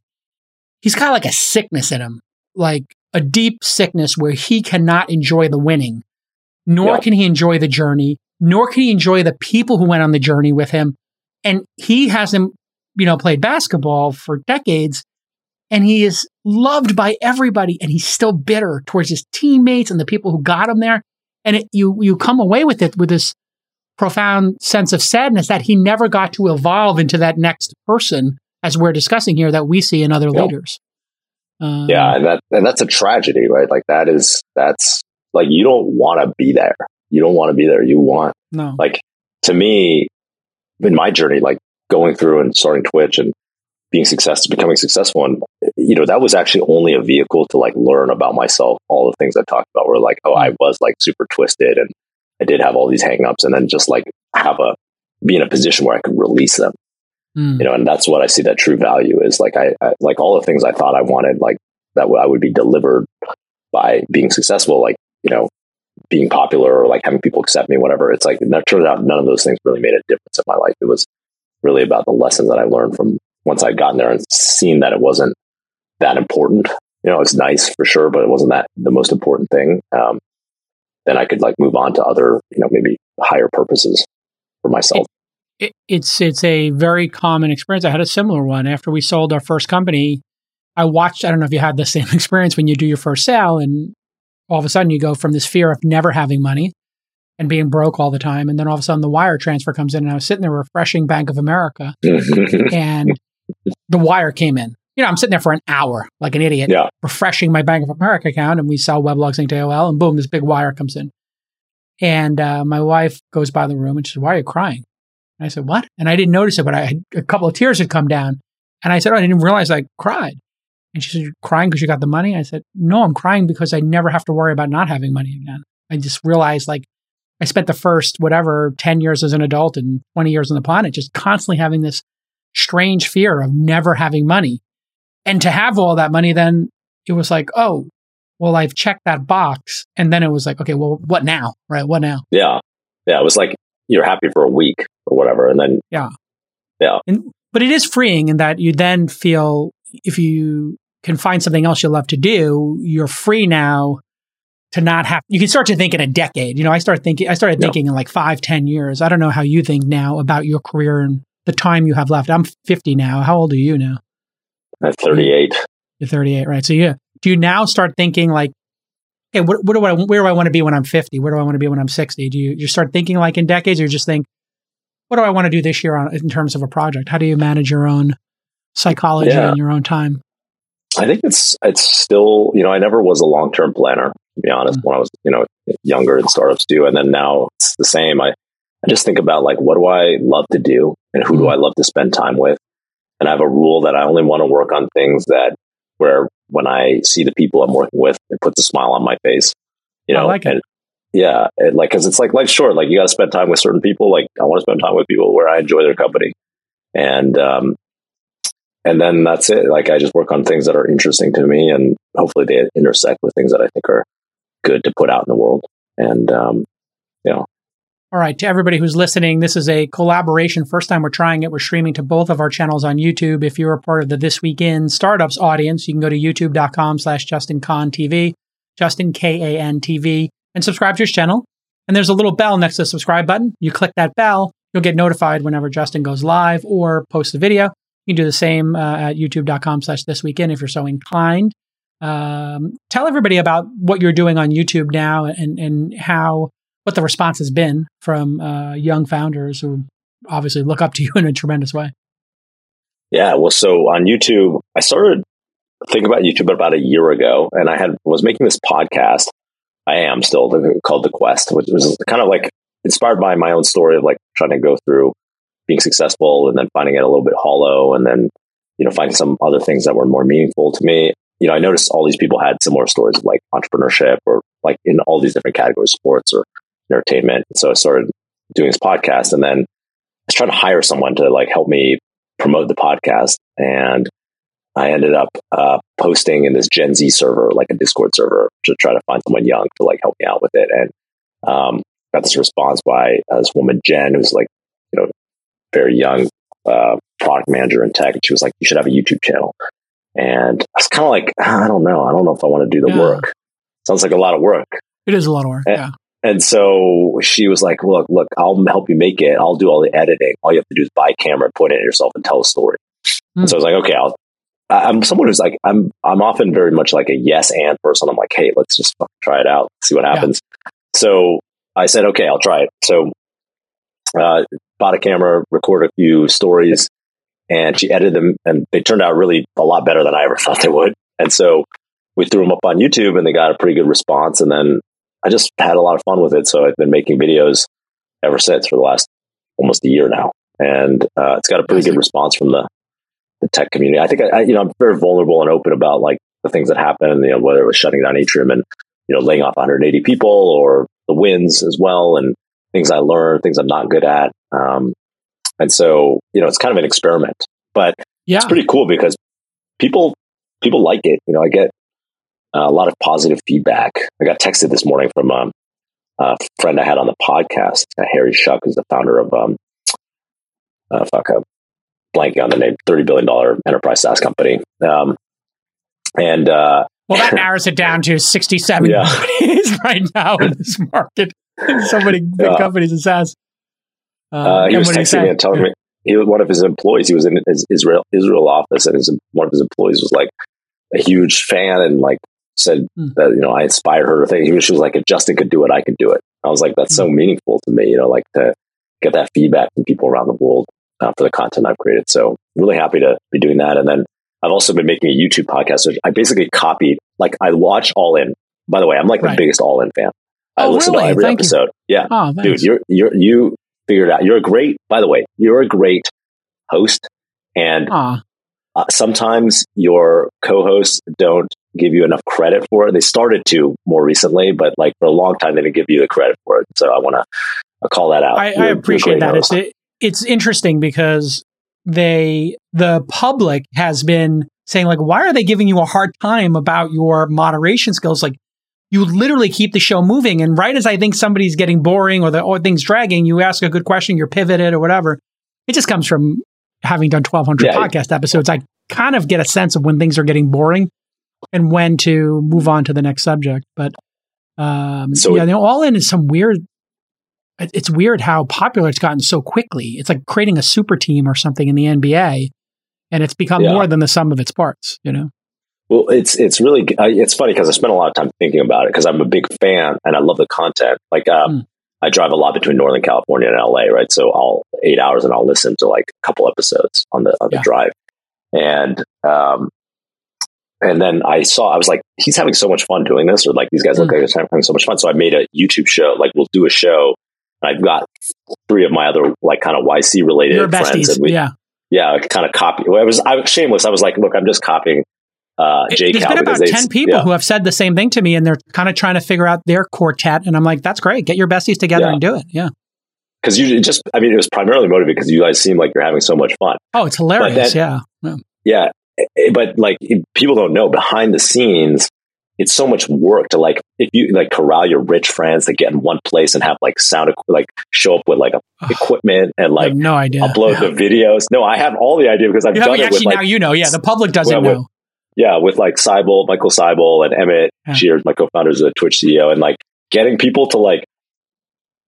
he's got like a sickness in him, like a deep sickness where he cannot enjoy the winning, nor can he enjoy the journey, nor can he enjoy the people who went on the journey with him. And he hasn't, you know, played basketball for decades and he is loved by everybody and he's still bitter towards his teammates and the people who got him there. And it, you, you come away with it with this profound sense of sadness that he never got to evolve into that next person as we're discussing here that we see in other yep. leaders. Um, yeah, and that and that's a tragedy, right? Like that is that's like you don't want to be there. You don't want to be there. You want no. Like to me, in my journey, like going through and starting Twitch and being successful, becoming successful, and you know that was actually only a vehicle to like learn about myself. All the things I talked about were like, oh, I was like super twisted, and I did have all these hangups, and then just like have a be in a position where I could release them. Mm. You know, and that's what I see that true value is like I, I like all the things I thought I wanted, like that I would be delivered by being successful, like you know, being popular or like having people accept me, whatever. It's like it turned out none of those things really made a difference in my life. It was really about the lessons that I learned from once I'd gotten there and seen that it wasn't that important. You know, it's nice for sure, but it wasn't that the most important thing. Um, then I could like move on to other, you know, maybe higher purposes for myself it, it's it's a very common experience. I had a similar one after we sold our first company. I watched. I don't know if you had the *laughs* same experience when you do your first sale, and all of a sudden you go from this fear of never having money and being broke all the time, and then all of a sudden the wire transfer comes in, and I was sitting there refreshing Bank of America, *laughs* and the wire came in. You know, I'm sitting there for an hour like an idiot, yeah. refreshing my Bank of America account, and we sell Weblogs Inc to AOL, and boom, this big wire comes in. And uh, my wife goes by the room and she says, "Why are you crying?" And I said, What? And I didn't notice it, but I had a couple of tears had come down. And I said, Oh, I didn't realize I cried. And she said, You're crying because you got the money? I said, No, I'm crying because I never have to worry about not having money again. I just realized like I spent the first whatever 10 years as an adult and 20 years on the planet just constantly having this strange fear of never having money. And to have all that money, then it was like, oh, well, I've checked that box. And then it was like, okay, well, what now? Right? What now? Yeah. Yeah. It was like you're happy for a week or whatever. And then, yeah. Yeah. And, but it is freeing in that you then feel if you can find something else you love to do, you're free now to not have, you can start to think in a decade. You know, I started thinking, I started thinking in like five, ten years. I don't know how you think now about your career and the time you have left. I'm 50 now. How old are you now? I'm 38. You're 38, right? So yeah, do you now start thinking like, okay, what, what do I, where do I want to be when I'm 50? Where do I want to be when I'm 60? Do you, you start thinking like in decades or just think, what do I want to do this year on, in terms of a project? How do you manage your own psychology yeah. and your own time? I think it's, it's still, you know, I never was a long-term planner, to be honest, mm-hmm. when I was, you know, younger in startups too. And then now it's the same. I, I just think about like, what do I love to do and who do I love to spend time with? And I have a rule that I only want to work on things that where when I see the people I'm working with, it puts a smile on my face. You know, I like it. And, yeah, it, like because it's like life's short. Like you got to spend time with certain people. Like I want to spend time with people where I enjoy their company, and um, and then that's it. Like I just work on things that are interesting to me, and hopefully they intersect with things that I think are good to put out in the world. And um, all right, to everybody who's listening, this is a collaboration. First time we're trying it. We're streaming to both of our channels on YouTube. If you're a part of the This Week in Startups audience, you can go to youtube.com slash Justin Kan TV, Justin TV, and subscribe to his channel. And there's a little bell next to the subscribe button. You click that bell, you'll get notified whenever Justin goes live or posts a video. You can do the same uh, at youtube.com slash This Week In if you're so inclined. Um, tell everybody about what you're doing on YouTube now and, and how what the response has been from uh, young founders who obviously look up to *laughs* you in a tremendous way. Yeah, well, so on YouTube, I started thinking about YouTube about a year ago, and I had was making this podcast. I am still called The Quest, which was kind of like inspired by my own story of like trying to go through being successful and then finding it a little bit hollow, and then you know finding some other things that were more meaningful to me. You know, I noticed all these people had similar stories of like entrepreneurship or like in all these different categories, sports or entertainment. So I started doing this podcast and then I was trying to hire someone to like help me promote the podcast. And I ended up uh, posting in this Gen Z server, like a Discord server, to try to find someone young to like help me out with it. And um, got this response by uh, this woman, Jen, who's like, you know, very young uh, product manager in tech. And she was like, you should have a YouTube channel. And I was kind of like, I don't know. I don't know if I want to do the yeah. work. Sounds like a lot of work. It is a lot of work. And, yeah. And so she was like, look, look, I'll help you make it. I'll do all the editing. All you have to do is buy a camera, point it at yourself and tell a story. Mm. And so I was like, okay, I'll, I'm someone who's like, I'm, I'm often very much like a yes and person. I'm like, hey, let's just try it out, see what happens. Yeah. So I said, okay, I'll try it. So, uh, bought a camera, recorded a few stories, and she edited them, and they turned out really a lot better than I ever *laughs* thought they would. And so we threw them up on YouTube, and they got a pretty good response. And then I just had a lot of fun with it. So I've been making videos ever since for the last almost a year now, and uh, it's got a pretty good response from the the tech community. I think I, you know I'm very vulnerable and open about like the things that happen. You know, whether it was shutting down Atrium and you know laying off 180 people, or the wins as well, and things I learned, things I'm not good at. Um, and so you know it's kind of an experiment, but yeah. it's pretty cool because people people like it. You know, I get uh, a lot of positive feedback. I got texted this morning from um, a friend I had on the podcast, uh, Harry Shuck, who's the founder of um, uh, fuck up, blanking on the name, thirty billion dollar enterprise SaaS company. Um, and uh, well, that *laughs* narrows it down to sixty-seven yeah. companies *laughs* right now in this market. *laughs* so many big uh, companies in SaaS. Uh, he was texting me and telling me he was one of his employees. He was in his Israel Israel office, and his, one of his employees was like a huge fan and like said mm. that, you know, I inspired her to think he was, she was like, if Justin could do it, I could do it. I was like, that's mm. so hmm. meaningful to me, you know, like to get that feedback from people around the world uh, for the content I've created. So really happy to be doing that. And then I've also been making a YouTube podcast. Which I basically copied, like I watch All In. By the way, I'm like right. the biggest All In fan. I oh, listen really? to every Thank episode. You. Yeah. Oh, Dude, you're, you're, you figured out. You're a great, by the way, you're a great host. And uh, sometimes your co-hosts don't give you enough credit for it. They started to more recently, but like for a long time, they didn't give you the credit for it. So I want to call that out. I, I appreciate that. It's, it, it's interesting because they, the public has been saying like, why are they giving you a hard time about your moderation skills? Like you literally keep the show moving. And right as I think somebody's getting boring or the or things dragging, you ask a good question, you're pivoted or whatever. It just comes from having done 1200 yeah. podcast episodes. I kind of get a sense of when things are getting boring and when to move on to the next subject. But um, so yeah, it, all in is some weird. It's weird how popular it's gotten so quickly. It's like creating a super team or something in the NBA, and it's become yeah. more than the sum of its parts. You know. Well, it's it's really it's funny because I spent a lot of time thinking about it because I'm a big fan and I love the content. Like um, mm. I drive a lot between Northern California and LA, right? So I'll eight hours and I'll listen to like a couple episodes on the on the yeah. drive, and um, and then I saw, I was like, he's having so much fun doing this, or like these guys look mm. like they're having so much fun. So I made a YouTube show, like we'll do a show. And I've got three of my other like kind of YC related Your friends. And we, yeah. Yeah, kind of copy. I was, I was shameless. I was like, look, I'm just copying uh, Jay There's been about 10 people yeah. who have said the same thing to me and they're kind of trying to figure out their quartet. And I'm like, that's great. Get your besties together yeah. and do it. Yeah. Cause you just, I mean, it was primarily motivated because you guys seem like you're having so much fun. Oh, it's hilarious. Then, yeah. yeah. Yeah. But like people don't know behind the scenes, it's so much work to like if you like corral your rich friends to get in one place and have like sound like show up with like a, equipment and like no idea upload yeah. the videos. No, I have all the idea because I've done it actually with now you know. Yeah, the public doesn't well, know. With, yeah, with like Seibel, Michael Seibel, and Emmett yeah. Shears, my co-founders of the Twitch CEO, and like getting people to like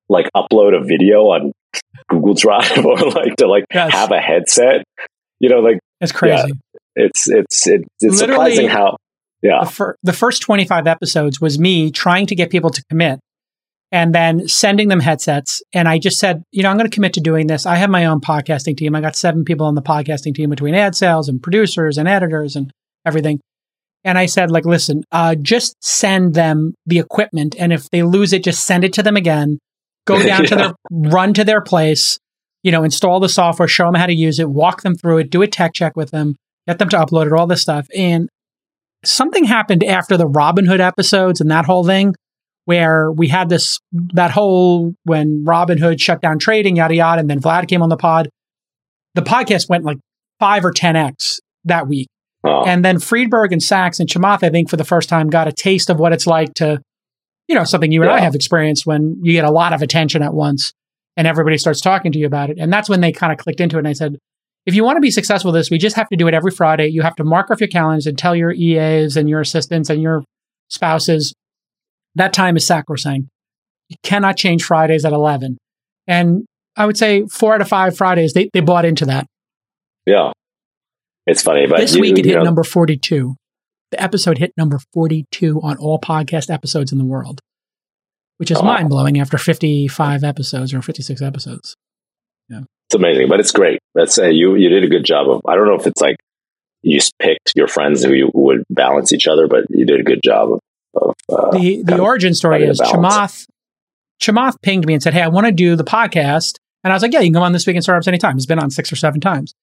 like upload a video on Google Drive *laughs* or like to like yes. have a headset. You know, like it's crazy. Yeah, it's it's it, it's surprising how yeah. the, fir- the first 25 episodes was me trying to get people to commit and then sending them headsets. And i just said you know i'm going to commit to doing this. I have my own podcasting team. I got seven people on the podcasting team between ad sales and producers and editors and everything. And i said like listen uh, just send them the equipment and if they lose it just send it to them again. Go *laughs* down yeah. to their run to their place you know install the software show them how to use it walk them through it do a tech check with them get them to upload it, all this stuff. And something happened after the Robinhood episodes and that whole thing where we had this, that whole, when Robinhood shut down trading, yada, yada, and then Vlad came on the pod. The podcast went like five or 10x that week. Oh. And then Friedberg and Sacks and Chamath, I think for the first time got a taste of what it's like to you know, something you and yeah. I have experienced when you get a lot of attention at once and everybody starts talking to you about it. And that's when they kind of clicked into it. And I said, if you want to be successful with this, we just have to do it every Friday. You have to mark off your calendars and tell your EAs and your assistants and your spouses that time is sacrosanct. You cannot change Fridays at 11. And I would say four out of five Fridays, they, they bought into that. Yeah. It's funny, but this you, week it hit know, number 42. The episode hit number 42 on all podcast episodes in the world, which is oh. mind blowing after 55 episodes or 56 episodes. Yeah. It's amazing, but it's great. Let's say you, you did a good job of, I don't know if it's like you just picked your friends who you would balance each other, but you did a good job of, of uh, the, the origin story is Chamath, Chamath pinged me and said, Hey, I want to do the podcast. And I was like, Yeah, you can come on this week in startups anytime. He's been on six or seven times.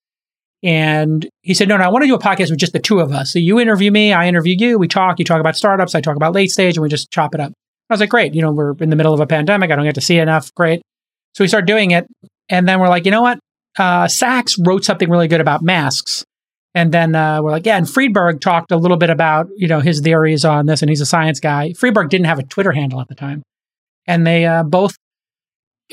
And he said, No, no, I want to do a podcast with just the two of us. So you interview me, I interview you, we talk, you talk about startups, I talk about late stage, and we just chop it up. I was like, Great. You know, we're in the middle of a pandemic. I don't get to see enough. Great. So we started doing it. And then we're like, You know what? Uh, Sacks wrote something really good about masks. And then uh, we're like, yeah, and Friedberg talked a little bit about, you know, his theories on this, and he's a science guy. Friedberg didn't have a Twitter handle at the time. And they uh, both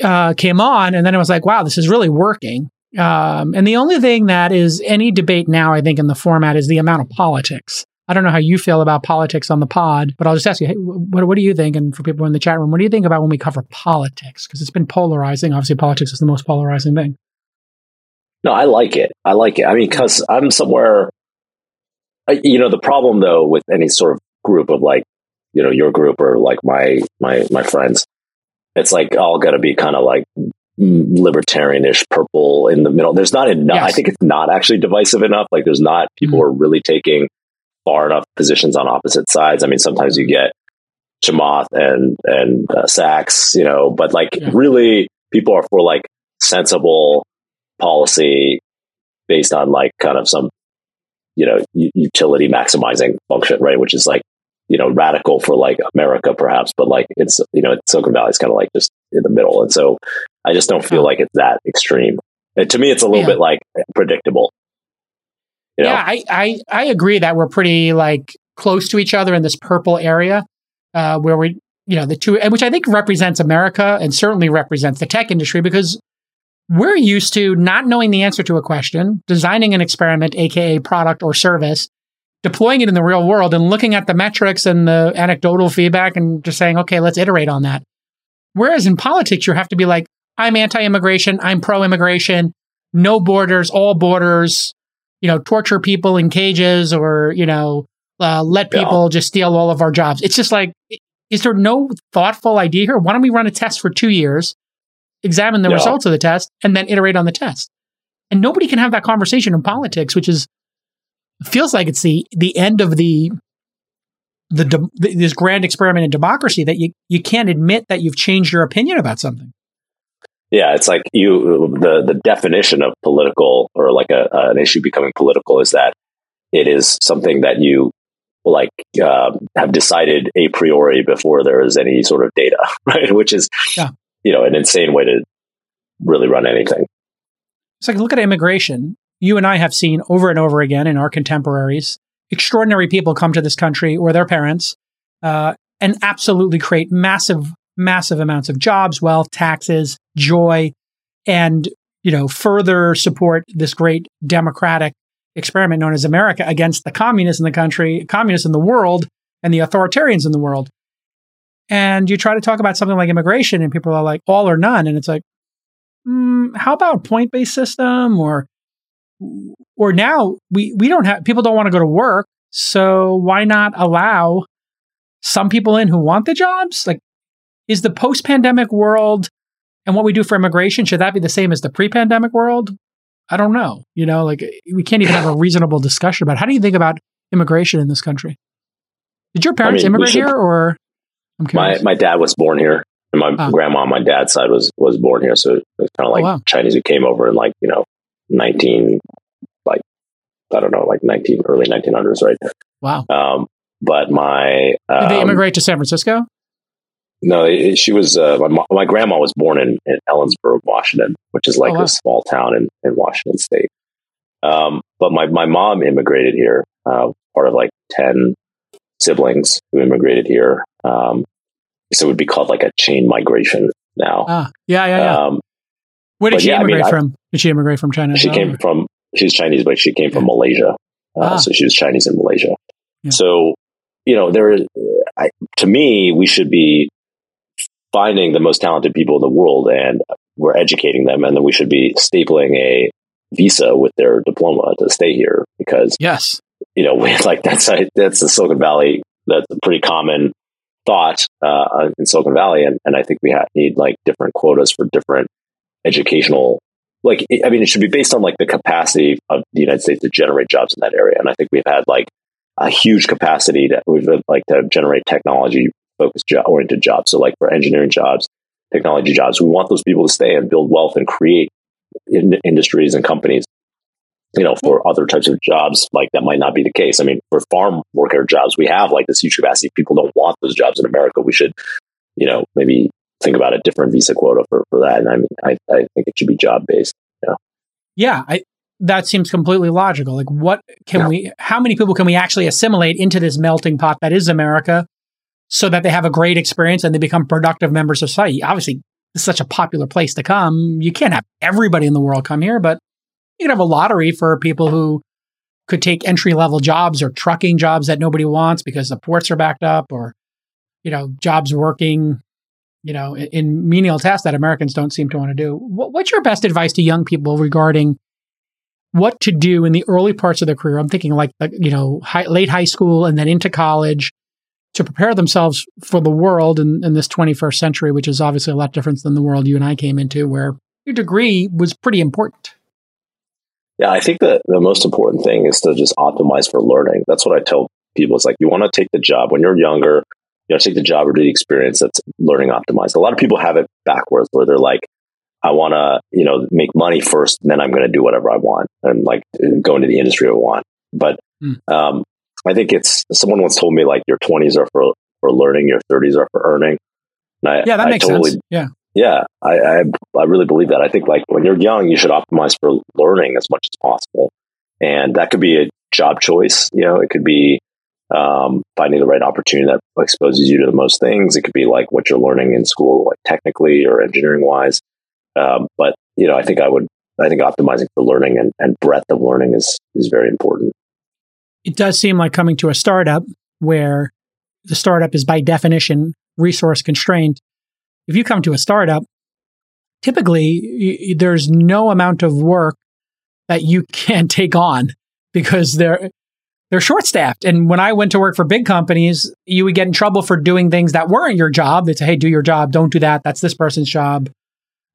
uh, came on, and then it was like, wow, this is really working. Um, and the only thing that is any debate now, I think, in the format is the amount of politics. I don't know how you feel about politics on the pod, but I'll just ask you, hey, what, what do you think? And for people in the chat room, what do you think about when we cover politics? Because it's been polarizing. Obviously, politics is the most polarizing thing. No, I like it. I like it. I mean, because I'm somewhere, you know, the problem though with any sort of group of like, you know, your group or like my my my friends, it's like all got to be kind of like libertarianish purple in the middle. There's not enough. Yes. I think it's not actually divisive enough. Like there's not people mm-hmm. are really taking far enough positions on opposite sides. I mean, sometimes you get Chamath and and uh, Sacks, you know, but like yeah. really people are for like sensible policy based on like kind of some you know utility maximizing function, right? Which is like you know radical for like America perhaps, but like it's you know Silicon Valley is kind of like just in the middle, and so I just don't feel like it's that extreme. And to me, it's a little yeah. bit like predictable. You know? Yeah, I, I I agree that we're pretty like close to each other in this purple area, uh, where we you know the two, which I think represents America and certainly represents the tech industry because we're used to not knowing the answer to a question, designing an experiment, aka product or service, deploying it in the real world, and looking at the metrics and the anecdotal feedback and just saying, okay, let's iterate on that. Whereas in politics, you have to be like, I'm anti immigration. I'm pro immigration. No borders, all borders, you know, torture people in cages or, you know, uh, let people yeah. just steal all of our jobs. It's just like, is there no thoughtful idea here? Why don't we run a test for two years, examine the yeah. results of the test, and then iterate on the test? And nobody can have that conversation in politics, which is feels like it's the the end of the the, de- this grand experiment in democracy that you you can't admit that you've changed your opinion about something. Yeah, it's like you the the definition of political or like a, an issue becoming political is that it is something that you like uh, have decided a priori before there is any sort of data, *laughs* right? Which is yeah. you know an insane way to really run anything. It's like look at immigration. You and I have seen over and over again in our contemporaries extraordinary people come to this country or their parents uh, and absolutely create massive massive amounts of jobs, wealth, taxes, joy, and you know further support this great democratic experiment known as America against the communists in the country, communists in the world, and the authoritarians in the world. And you try to talk about something like immigration, and people are like all or none, and it's like, mm, how about point based system or or now we we don't have people don't want to go to work, so why not allow some people in who want the jobs? Like is the post pandemic world and what we do for immigration, should that be the same as the pre pandemic world? I don't know. You know, like we can't even have a reasonable discussion about how do you think about immigration in this country? Did your parents I mean, immigrate should, here or? my, my dad was born here and my oh. grandma on my dad's side was, was born here. So it's kind of like oh, wow. Chinese who came over in like, you know, 19, like, I don't know, like 19, early 1900s, right? There. Wow. Um, but my, um, did they um, immigrate to San Francisco? No, it, she was. Uh, my, my grandma was born in, in Ellensburg, Washington, which is like oh, wow. a small town in, in Washington State. Um, but my my mom immigrated here, uh, part of like ten siblings who immigrated here. Um, so it would be called like a chain migration now. Ah, yeah, yeah, yeah. Um, Where did she yeah, immigrate I mean, from? Did she immigrate from China? She came from. She's Chinese, but she came from Malaysia. Uh, ah. So she was Chinese in Malaysia. Yeah. So you know, there. I, to me, we should be finding the most talented people in the world, and we're educating them, and then we should be stapling a visa with their diploma to stay here because yes, you know, *laughs* we, like that's a, that's the Silicon Valley. That's a pretty common thought uh, in Silicon Valley, and, and I think we need like different quotas for different educational. Like, I mean, it should be based on like the capacity of the United States to generate jobs in that area, and I think we've had like a huge capacity that we've like to generate technology focused job oriented jobs. So, like for engineering jobs, technology jobs, we want those people to stay and build wealth and create in industries and companies you know, for other types of jobs, like that might not be the case. I mean, for farm worker jobs, we have like this huge capacity. People don't want those jobs in America. We should, you know, maybe think about a different visa quota for, for that. And I mean, I, I think it should be job based. You know? Yeah. I, that seems completely logical. Like, what can yeah. we, how many people can we actually assimilate into this melting pot that is America so that they have a great experience and they become productive members of society? Obviously, it's such a popular place to come. You can't have everybody in the world come here, but you can have a lottery for people who could take entry level jobs or trucking jobs that nobody wants because the ports are backed up or, you know, jobs working, you know, in, in menial tasks that Americans don't seem to want to do. What, what's your best advice to young people regarding what to do in the early parts of their career? I'm thinking like, you know, high, late high school and then into college to prepare themselves for the world in, in this 21st century, which is obviously a lot different than the world you and I came into, where your degree was pretty important. Yeah, I think that the most important thing is to just optimize for learning. That's what I tell people. It's like you want to take the job when you're younger, you know, take the job or do the experience that's learning optimized. A lot of people have it backwards where they're like, I want to, you know, make money first, and then I'm going to do whatever I want and like go into the industry I want. But mm. um, I think it's someone once told me like your 20s are for for learning, your 30s are for earning. I, yeah, that I makes totally, sense. Yeah, yeah, I, I, I really believe that. I think like when you're young, you should optimize for learning as much as possible, and that could be a job choice. You know, it could be um, finding the right opportunity that exposes you to the most things. It could be like what you're learning in school, like technically or engineering wise. Um, but you know, I think I would. I think optimizing for learning and, and breadth of learning is is very important. It does seem like coming to a startup where the startup is by definition resource constrained if you come to a startup, typically y- there's no amount of work that you *laughs* can take on because they're they're short staffed. And when I went to work for big companies, you would get in trouble for doing things that weren't your job. They'd say, "Hey, do your job. Don't do that. That's this person's job."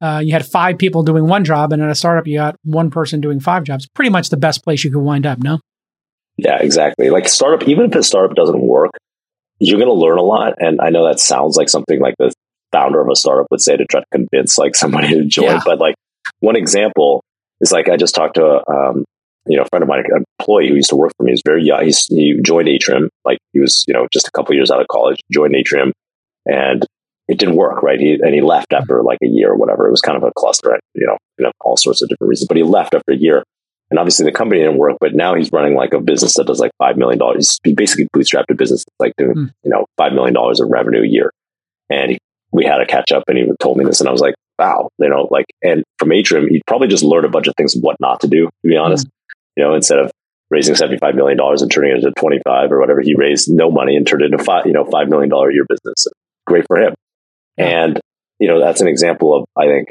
Uh, you had five people doing one job, and at a startup, you got one person doing five jobs. Pretty much the best place you could wind up. No. Yeah, exactly. Like startup, even if a startup doesn't work, you're going to learn a lot. And I know that sounds like something like the founder of a startup would say to try to convince like *laughs* somebody to join. Yeah. But like one example is like I just talked to a um, you know a friend of mine, an employee who used to work for me. He's very young. He's, he joined Atrium like he was you know just a couple years out of college. Joined Atrium, and it didn't work right. He and he left after like a year or whatever. It was kind of a cluster, you know, you know, all sorts of different reasons. But he left after a year. And obviously the company didn't work, but now he's running like a business that does like $5 million. He basically bootstrapped a business that's like doing, mm. you know, $5 million of revenue a year. And he we had a catch up and he told me this and I was like, wow, you know, like, and from Atrium, he'd probably just learned a bunch of things, what not to do, to be honest, mm-hmm. you know, instead of raising $75 million and turning it into 25 or whatever, he raised no money and turned it into five, you know, $5 million a year business. Great for him. And, you know, that's an example of, I think,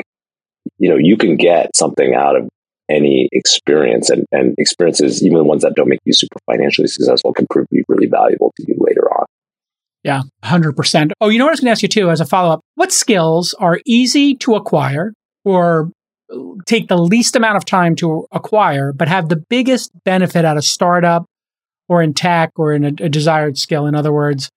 you know, you can get something out of any experience and, and experiences, even the ones that don't make you super financially successful can prove to be really valuable to you later on. Yeah, 100%. Oh, you know what I was going to ask you too as a follow up? What skills are easy to acquire or take the least amount of time to acquire, but have the biggest benefit at a startup or in tech or in a, a desired skill? In other words,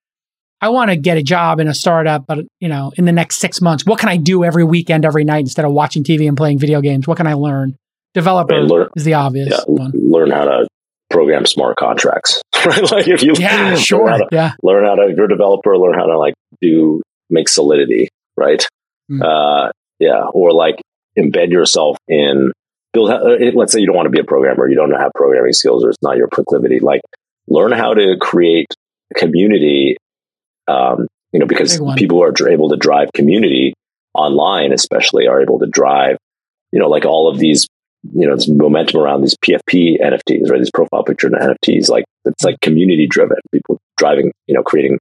I want to get a job in a startup, but you know, in the next six months, what can I do every weekend, every night instead of watching TV and playing video games? What can I learn? Developer learn, is the obvious yeah, one. Learn how to program smart contracts, *laughs* right? Like if you yeah, sure, learn to, yeah. learn how to, if you're a developer, learn how to like do, make solidity, right? Mm. Uh, yeah. Or like embed yourself in build, uh, let's say you don't want to be a programmer, you don't have programming skills or it's not your proclivity. Like learn how to create community, um, you know, because people are able to drive community online, especially are able to drive, you know, like all of these, you know, this momentum around these PFP NFTs, right? These profile picture NFTs, like it's like community driven, people driving, you know, creating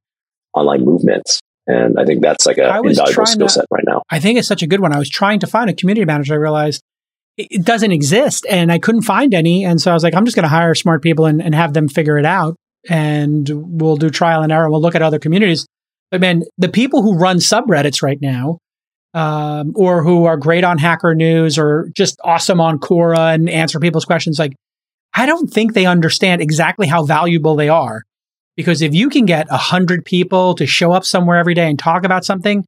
online movements. And I think that's like a invaluable skill set right now. I think it's such a good one. I was trying to find a community manager. I realized it doesn't exist and I couldn't find any. And so I was like, I'm just going to hire smart people and, and have them figure it out. And we'll do trial and error. We'll look at other communities. But man, the people who run subreddits right now, um, or who are great on Hacker News or just awesome on Quora and answer people's questions, like, I don't think they understand exactly how valuable they are. Because if you can get a hundred people to show up somewhere every day and talk about something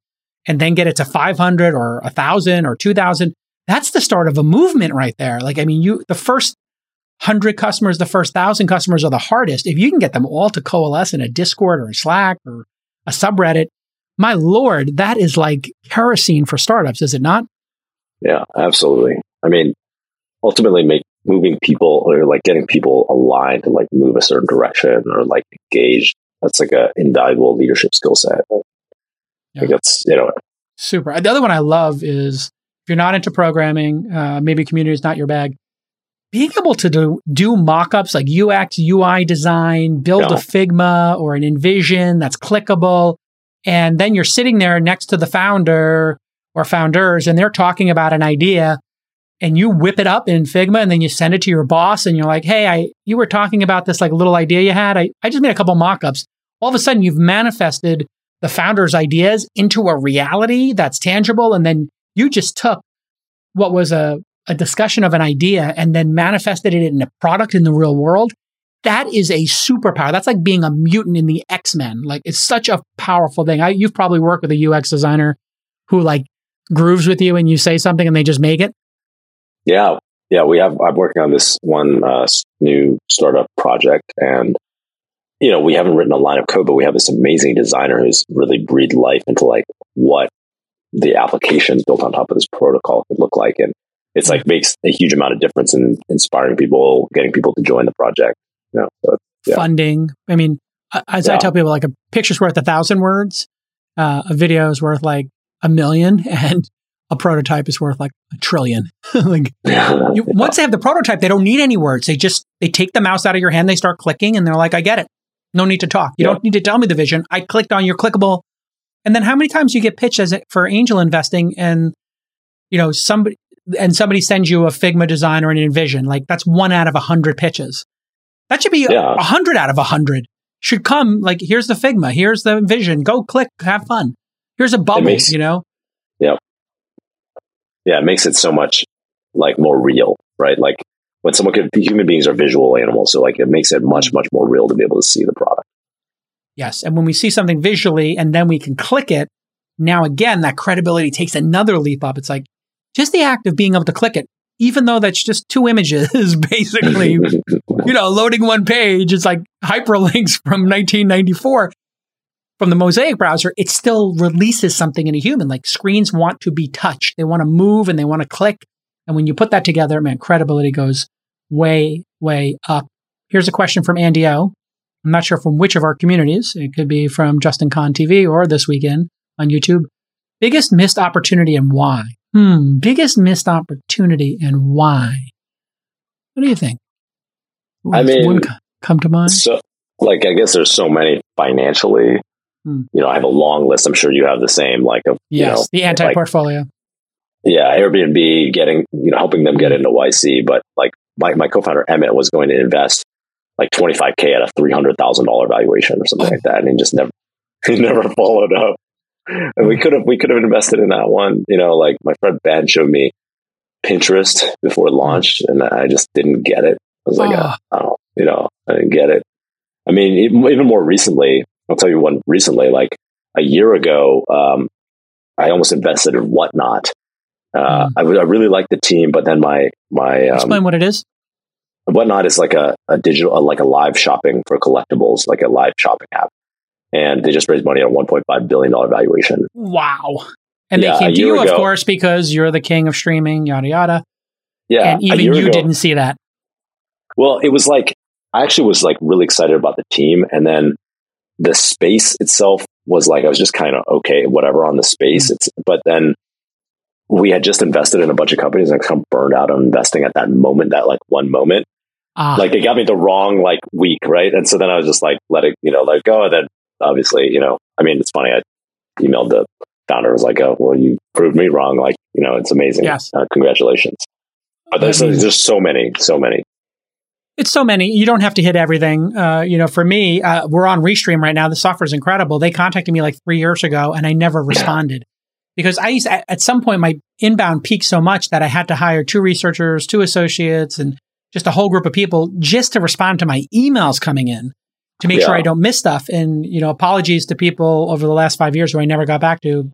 and then get it to 500 or a thousand or 2000, that's the start of a movement right there. Like, I mean, you, the first hundred customers, the first thousand customers are the hardest. If you can get them all to coalesce in a Discord or a Slack or a subreddit, my Lord, that is like kerosene for startups, is it not? Yeah, absolutely. I mean, ultimately make moving people or like getting people aligned to like move a certain direction or like engaged. That's like a invaluable leadership skill set. I yeah. think that's, you know, super. The other one I love is if you're not into programming, uh, maybe community is not your bag. Being able to do, do mock-ups like UX, UI design, build a Figma or an InVision that's clickable, and then you're sitting there next to the founder or founders, and they're talking about an idea, and you whip it up in Figma and then you send it to your boss and you're like, hey, I you were talking about this like little idea you had. I, I just made a couple mock-ups. All of a sudden you've manifested the founder's ideas into a reality that's tangible. And then you just took what was a, a discussion of an idea and then manifested it in a product in the real world. That is a superpower. That's like being a mutant in the X-Men. Like it's such a powerful thing. I, you've probably worked with a UX designer who like grooves with you and you say something and they just make it. Yeah, yeah, we have. I'm working on this one uh, new startup project, and you know, we haven't written a line of code, but we have this amazing designer who's really breathed life into like what the applications built on top of this protocol could look like, and it's like makes a huge amount of difference in inspiring people, getting people to join the project. Know, so, yeah. Funding. I mean, as yeah. I tell people, like a picture's worth a thousand words, uh, a video is worth like a million, *laughs* and a prototype is worth like a trillion. *laughs* like *laughs* you, once they have the prototype, they don't need any words. They just they take the mouse out of your hand, they start clicking, and they're like, "I get it. No need to talk. You don't need to tell me the vision. I clicked on your clickable." And then how many times you get pitched as it for angel investing, and you know somebody and somebody sends you a Figma design or an InVision, like that's one out of a hundred pitches. That should be a yeah. hundred out of a hundred. Should come like here's the Figma, here's the Vision. Go click, have fun. Here's a bubble, makes, you know. Yeah, yeah, it makes it so much like more real, right? Like when someone could, human beings are visual animals. So like it makes it much, mm. much more real to be able to see the product. Yes. And when we see something visually and then we can click it, now again, that credibility takes another leap up. It's like just the act of being able to click it, even though that's just two images, *laughs* basically, you know, loading one page, it's like hyperlinks from 1994 from the Mosaic browser, it still releases something in a human. Like screens want to be touched, they want to move and they want to click. And when you put that together, man, credibility goes way, way up. Here's a question from Andy O. I'm not sure from which of our communities. It could be from Justin Kan TV or This Week In on YouTube. Biggest missed opportunity and why? Hmm. Biggest missed opportunity and why? What do you think? Ooh, I mean, come to mind. So, like, I guess there's so many financially Hmm. You know, I have a long list. I'm sure you have the same, like of yes, you know, the anti portfolio. Like, yeah, Airbnb getting you know helping them get into YC, but like my my co-founder Emmett was going to invest like 25k at a three hundred thousand dollar valuation or something oh. like that, and he just never *laughs* he never followed up. And we could have we could have invested in that one. You know, like my friend Ben showed me Pinterest before it launched, and I just didn't get it. I was like, oh. oh, you know, I didn't get it. I mean, even more recently, I'll tell you one recently, like a year ago, um, I almost invested in Whatnot. Uh, mm. I, I really like the team, but then my my um, explain what it is. Whatnot is like a, a digital, like a live shopping for collectibles, like a live shopping app, and they just raised money at a 1.5 billion dollar valuation. Wow! And yeah, they came to you, ago, of course, because you're the king of streaming, yada yada. Yeah, and even you ago, didn't see that. Well, it was like I actually was like really excited about the team, and then the space itself was like, I was just kind of okay, whatever on the space. Mm-hmm. It's, but then we had just invested in a bunch of companies and kind of burned out on investing at that moment, that like one moment. Ah. Like it got me the wrong like week, right? And so then I was just like, let it, you know, let it go. And then obviously, you know, I mean, it's funny. I emailed the founder, was like, oh, well, you proved me wrong. Like, you know, it's amazing. Yes. Uh, congratulations. But there's, there's so many, so many. It's so many. You don't have to hit everything. Uh, you know, for me, uh, we're on Restream right now. The software is incredible. They contacted me like three years ago, and I never responded because I used at some point my inbound peaked so much that I had to hire two researchers, two associates, and just a whole group of people just to respond to my emails coming in to make yeah. sure I don't miss stuff. And you know, apologies to people over the last five years who I never got back to,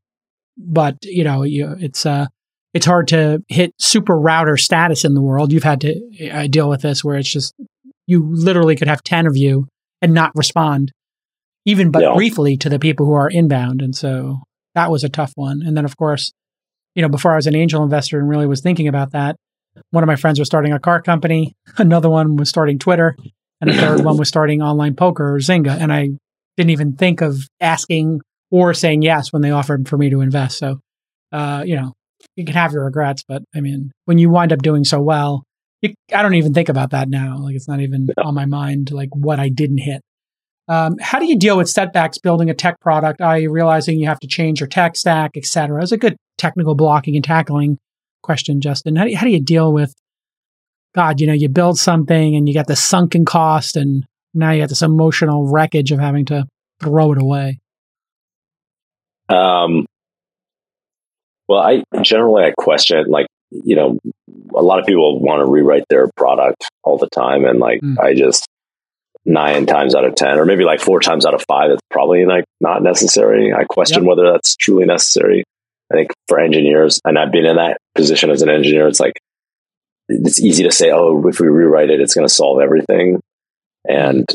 but you know, you, it's uh, it's hard to hit super router status in the world. You've had to uh, deal with this where it's just you literally could have 10 of you and not respond even but yeah. briefly to the people who are inbound. And so that was a tough one. And then of course, you know, before I was an angel investor and really was thinking about that, one of my friends was starting a car company, *laughs* another one was starting Twitter, and a third one *laughs* was starting online poker or Zynga. And I didn't even think of asking or saying yes when they offered for me to invest. So, uh, you know, you can have your regrets, but I mean, when you wind up doing so well, you, I don't even think about that now. Like it's not even yeah. on my mind, like what I didn't hit. Um, how do you deal with setbacks building a tech product? You realizing you have to change your tech stack, et cetera? It's a good technical blocking and tackling question, Justin. How do, you, how do you deal with, God, you know, you build something and you get the sunken cost and now you have this emotional wreckage of having to throw it away? Um, well, I generally I question like you know a lot of people want to rewrite their product all the time, and like mm. I just nine times out of ten, or maybe like four times out of five, it's probably like not necessary. I question yep. whether that's truly necessary. I think for engineers, and I've been in that position as an engineer, it's like it's easy to say, oh, if we rewrite it, it's going to solve everything, and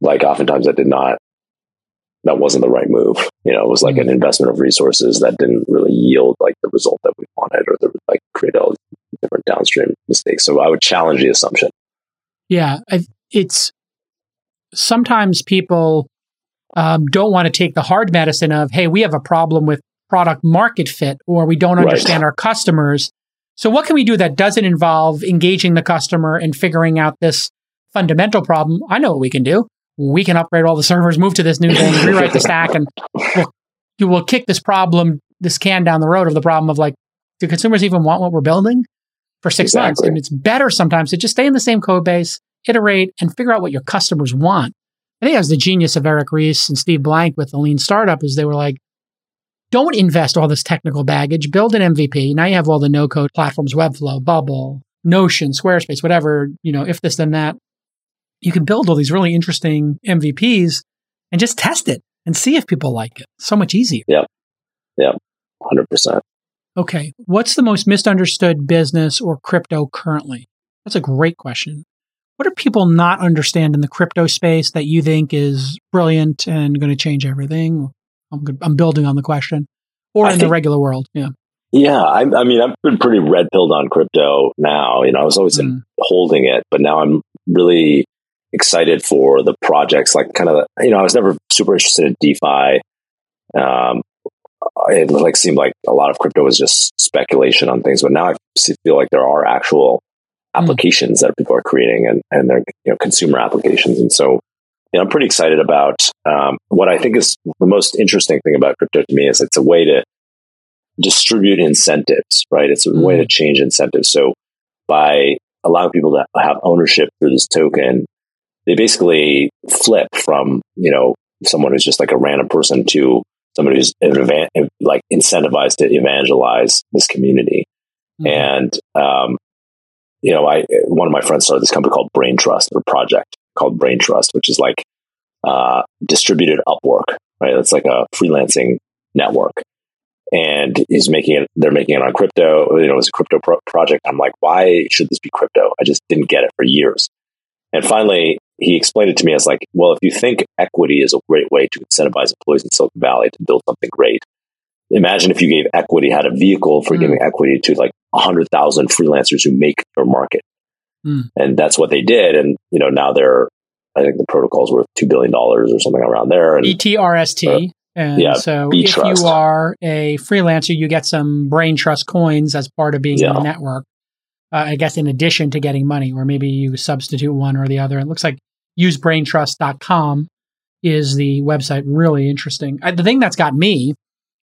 like oftentimes that did not that wasn't the right move. You know, it was like mm-hmm. an investment of resources that didn't really yield like the result that we wanted, or the like create all different downstream mistakes. So I would challenge the assumption. Yeah, it's sometimes people um, don't want to take the hard medicine of, hey, we have a problem with product market fit, or we don't understand right. our customers. So what can we do that doesn't involve engaging the customer and figuring out this fundamental problem? I know what we can do we can upgrade all the servers, move to this new thing, *laughs* rewrite the stack, and we'll, you will kick this problem, this can down the road of the problem of like, do consumers even want what we're building for six exactly. months? And it's better sometimes to just stay in the same code base, iterate, and figure out what your customers want. I think that was the genius of Eric Ries and Steve Blank with the Lean Startup is they were like, don't invest all this technical baggage, build an MVP. Now you have all the no code platforms, Webflow, Bubble, Notion, Squarespace, whatever, you know, if this, then that you can build all these really interesting MVPs and just test it and see if people like it. So much easier. Yeah. Yeah. 100%. Okay. What's the most misunderstood business or crypto currently? That's a great question. What do people not understand in the crypto space that you think is brilliant and going to change everything? I'm, good, I'm building on the question. Or I in think, the regular world. Yeah. Yeah, I, I, mean, I've been pretty red pilled on crypto now. You know, I was always mm. holding it, but now I'm really excited for the projects, like kind of, you know, I was never super interested in DeFi. Um, it like seemed like a lot of crypto was just speculation on things, but now I feel like there are actual hmm. applications mm. that people are creating and, and they're, you know, consumer applications. And so, you know, I'm pretty excited about, um, what I think is the most interesting thing about crypto to me is it's a way to distribute incentives, right? It's a mm. way to hmm. change incentives. So by allowing people to have ownership through this token, they basically flip from, you know, someone who's just like a random person to somebody who's like incentivized to evangelize this community. Mm-hmm. And, um, you know, I, one of my friends started this company called Braintrust or project called Braintrust, which is like, uh, distributed Upwork, right? It's like a freelancing network and he's making it, they're making it on crypto. You know, it's a crypto pro- project. I'm like, why should this be crypto? I just didn't get it for years. And finally, he explained it to me as like, well, if you think equity is a great way to incentivize employees in Silicon Valley to build something great, imagine if you gave equity, had a vehicle for mm. giving equity to like 100,000 freelancers who make their market. Mm. And that's what they did. And, you know, now they're, I think the protocol's worth $2 billion or something around there. And, BTRST. Uh, And Yeah, so if Trust. you are a freelancer, you get some Braintrust coins as part of being in the network. Uh, I guess in addition to getting money, or maybe you substitute one or the other. It looks like usebraintrust.com is the website. Really interesting. Uh, the thing that's got me,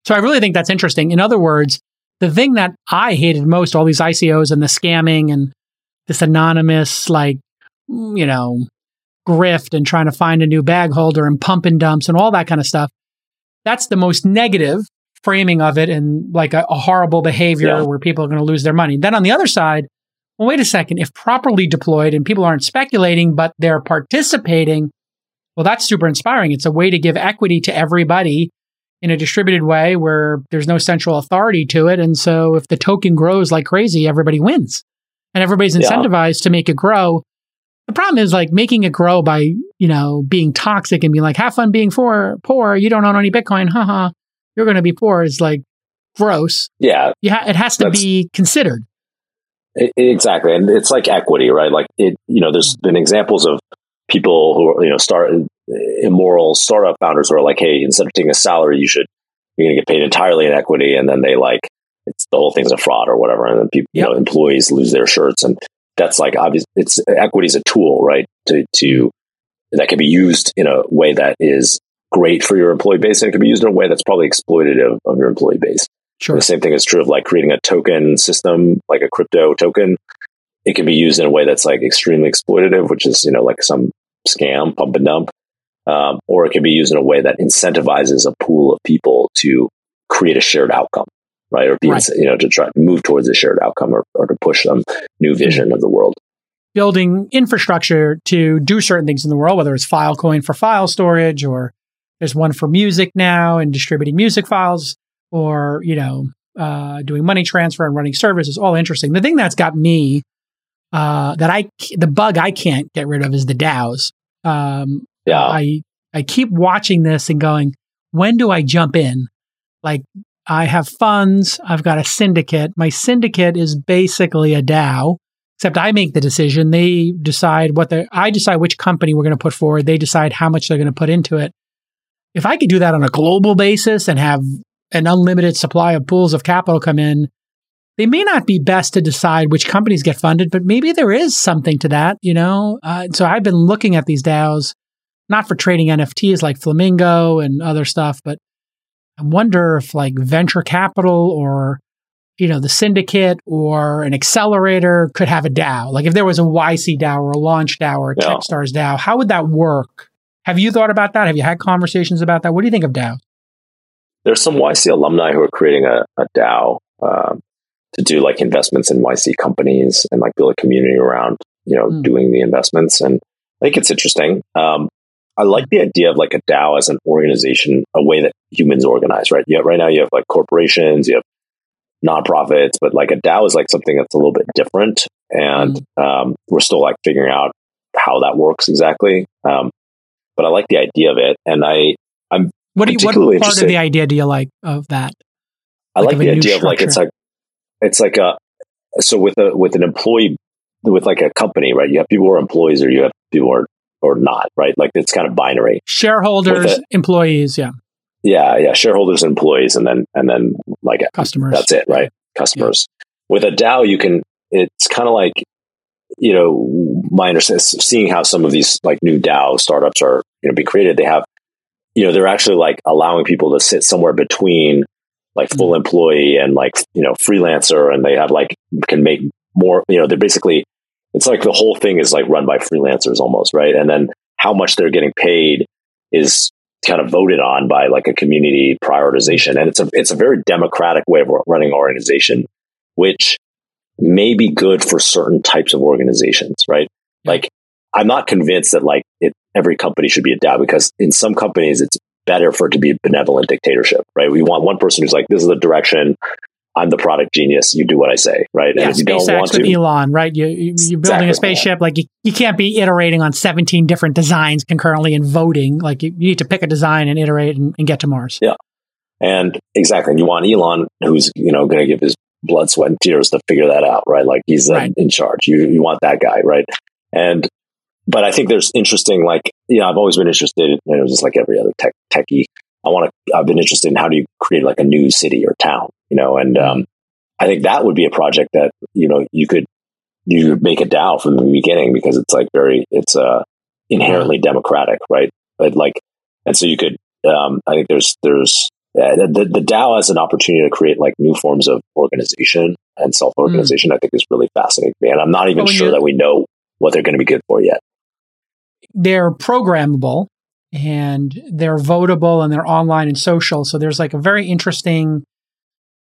so I really think that's interesting. In other words, the thing that I hated most, all these ICOs and the scamming and this anonymous, like, mm, you know, grift and trying to find a new bag holder and pump and dumps and all that kind of stuff. That's the most negative framing of it and like a, a horrible behavior Yeah. where people are going to lose their money. Then on the other side, well, wait a second. If properly deployed and people aren't speculating, but they're participating, well, that's super inspiring. It's a way to give equity to everybody in a distributed way where there's no central authority to it. And so if the token grows like crazy, everybody wins and everybody's Yeah. incentivized to make it grow. The problem is like making it grow by, you know, being toxic and being like, have fun being poor, poor. You don't own any Bitcoin. Haha. You're going to be poor is like gross. Yeah, You ha- it has to be considered. I- exactly. And it's like equity, right? Like it, you know, there's been examples of people who are, you know, start immoral startup founders who are like, Hey, instead of taking a salary, you should, you're going to get paid entirely in equity. And then they like, the whole thing's a fraud or whatever. And then people, you know, employees lose their shirts. And that's like, obvious. It's equity is a tool, right? To, to, that can be used in a way that is great for your employee base. And it can be used in a way that's probably exploitative of your employee base. Sure. The same thing is true of like creating a token system, like a crypto token. It can be used in a way that's like extremely exploitative, which is, you know, like some scam, pump and dump. Um, or it can be used in a way that incentivizes a pool of people to create a shared outcome, right? Or be, Right. you know, to try to move towards a shared outcome or, or to push some new vision of the world. building infrastructure to do certain things in the world, whether it's Filecoin for file storage or there's one for music now and distributing music files or, you know, uh, doing money transfer and running services, all interesting. The thing that's got me, uh, that I, the bug I can't get rid of is the DAOs. Um, Yeah. I, I keep watching this and going, when do I jump in? Like, I have funds. I've got a syndicate. My syndicate is basically a DAO, except I make the decision. They decide what the, I decide which company we're going to put forward. They decide how much they're going to put into it. If I could do that on a global basis and have an unlimited supply of pools of capital come in, they may not be best to decide which companies get funded, but maybe there is something to that, you know? Uh, so I've been looking at these DAOs, not for trading NFTs like Flamingo and other stuff, but I wonder if like venture capital or, you know, the syndicate or an accelerator could have a DAO. Like if there was a YC DAO or a launch DAO or a Yeah. Techstars DAO, how would that work? Have you thought about that? Have you had conversations about that? What do you think of DAO? There's some YC alumni who are creating a, a DAO um, to do like investments in YC companies and like build a community around you know Hmm. doing the investments. And I think it's interesting. Um, I like the idea of like a DAO as an organization, a way that humans organize. Right? Yeah. Right now you have like corporations, you have nonprofits, but like a DAO is like something that's a little bit different, and um, we're still like figuring out how that works exactly. Um, but I like the idea of it, and I What do you, what part of the idea do you like of that? I Like like the idea of like it's like it's like a so with a with an employee with like a company, right? You have people who are employees or you have people who are or not, right? Like it's kind of binary. Shareholders, employees, yeah, Yeah, yeah. Shareholders, employees, and then and then like customers. that's it, right? Customers. With a DAO, you can. It's kind of like you know my understanding, seeing how some of these like new DAO startups are you know being created. They have you know they're actually like allowing people to sit somewhere between like full mm. employee and like you know freelancer, and they have like can make more. You know, they're basically it's like the whole thing is like run by freelancers almost, right? And then how much they're getting paid is kind of voted on by like a community prioritization. And it's a it's a very democratic way of running an organization which may be good for certain types of organizations right? Like i'm not convinced that like it, every company should be a DAO because in some companies it's better for it to be a benevolent dictatorship right? We want one person who's like this is the direction i'm the product genius you do what i say right Yeah, and if you don't want with to Elon, right? You, you, you're building Exactly. a spaceship. Like you, you can't be iterating on 17 different designs concurrently and voting. Like you, you need to pick a design and iterate and, and get to Mars. Yeah. And exactly, and you want Elon, who's you know going to give his blood, sweat, and tears to figure that out, right? Like he's uh, Right. in charge. You you want that guy, right? And but I think there's interesting, like you know, I've always been interested, in, you know, just like every other tech techie. I want to, I've been interested in how do you create like a new city or town, you know, and, um, I think that would be a project that, you know, you could, you could make a DAO from the beginning because it's like very, it's, uh, inherently democratic, right? But like, and so you could, um, I think there's, there's, uh, the, the DAO has an opportunity to create like new forms of organization and self organization. Mm. I think is really fascinating to me. And I'm not even sure that we know what they're going to be good for yet. They're programmable and they're votable and they're online and social. So there's like a very interesting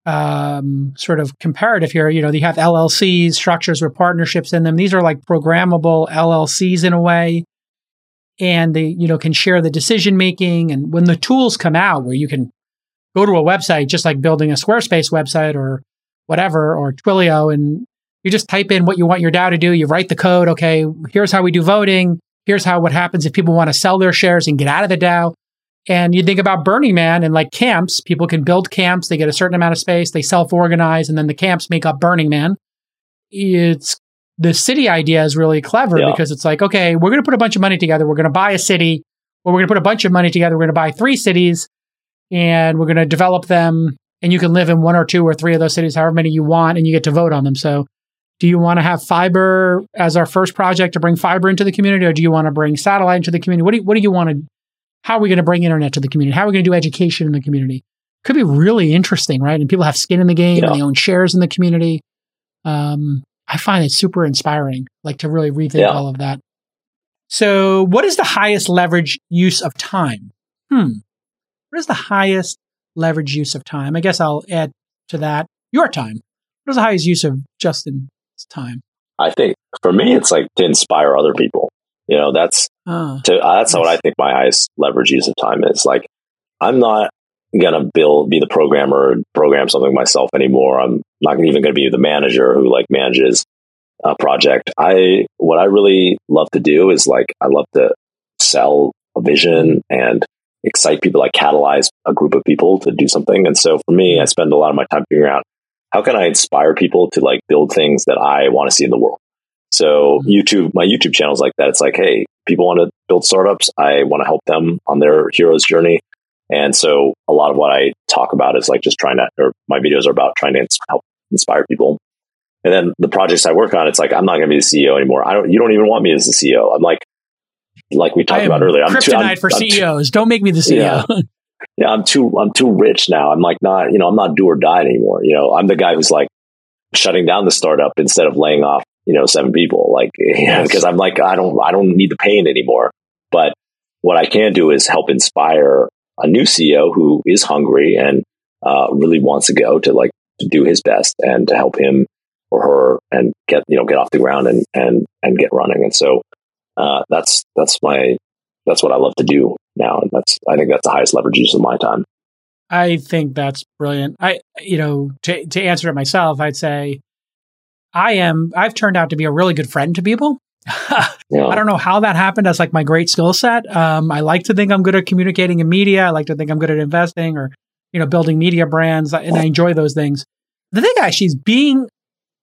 um, sort of comparative here. You know, you have LLCs, structures with partnerships in them. These are like programmable LLCs in a way. And they, you know, can share the decision making. And when the tools come out where you can go to a website, just like building a Squarespace website or whatever, or Twilio, and you just type in what you want your DAO to do. You write the code. Okay, here's how we do voting. Here's how what happens if people want to sell their shares and get out of the DAO. And you think about Burning Man and like camps, people can build camps, they get a certain amount of space, they self organize, and then the camps make up Burning Man. It's the city idea is really clever yeah. because it's like, okay, we're going to put a bunch of money together. We're going to buy a city, or we're going to put a bunch of money together. We're going to buy three cities and we're going to develop them. And you can live in one or two or three of those cities, however many you want, and you get to vote on them. So, do you want to have fiber as our first project to bring fiber into the community, or do you want to bring satellite into the community? What do you, what do you want to how are we going to bring internet to the community? How are we going to do education in the community? Could be really interesting, right? And people have skin in the game yeah. and they own shares in the community. Um, I find it super inspiring, like to really rethink yeah. all of that. So, what is the highest leverage use of time? Hmm. What is the highest leverage use of time? I guess I'll add to that your time. What is the highest use of Justin's time? I think for me, it's like to inspire other people. You know, that's oh, to, uh, that's nice. what I think my highest leverage use of time is. Like, I'm not gonna build, be the programmer, program something myself anymore. I'm not even gonna be the manager who like manages a project. I what I really love to do is like I love to sell a vision and excite people, like catalyze a group of people to do something. And so for me, I spend a lot of my time figuring out how can I inspire people to like build things that I want to see in the world. So. YouTube, my YouTube channel is like that. It's like, hey, people want to build startups. I want to help them on their hero's journey. And so a lot of what I talk about is like just trying to, or my videos are about trying to help inspire people. And then the projects I work on, it's like, I'm not going to be the CEO anymore. I don't, you don't even want me as the CEO. I'm like, like we talked about earlier, I'm kryptonite too, I'm, for I'm CEOs. Too, don't make me the CEO. Yeah. *laughs* yeah, I'm too, I'm too rich now. I'm like not, you know, I'm not do or die anymore. You know, I'm the guy who's like shutting down the startup instead of laying off you know, seven people, like, *laughs* because yes. I'm like, I don't, I don't need the pain anymore. But what I can do is help inspire a new CEO who is hungry and uh, really wants to go to like to do his best and to help him or her and get you know get off the ground and and and get running. And so uh, that's that's my that's what I love to do now, and that's I think that's the highest leverage use of my time. I think that's brilliant. I you know to to answer it myself, I'd say I am, I've turned out to be a really good friend to people. *laughs* yeah. I don't know how that happened. That's like my great skill set. Um, I like to think I'm good at communicating in media. I like to think I'm good at investing or, you know, building media brands, and I enjoy those things. The thing actually is being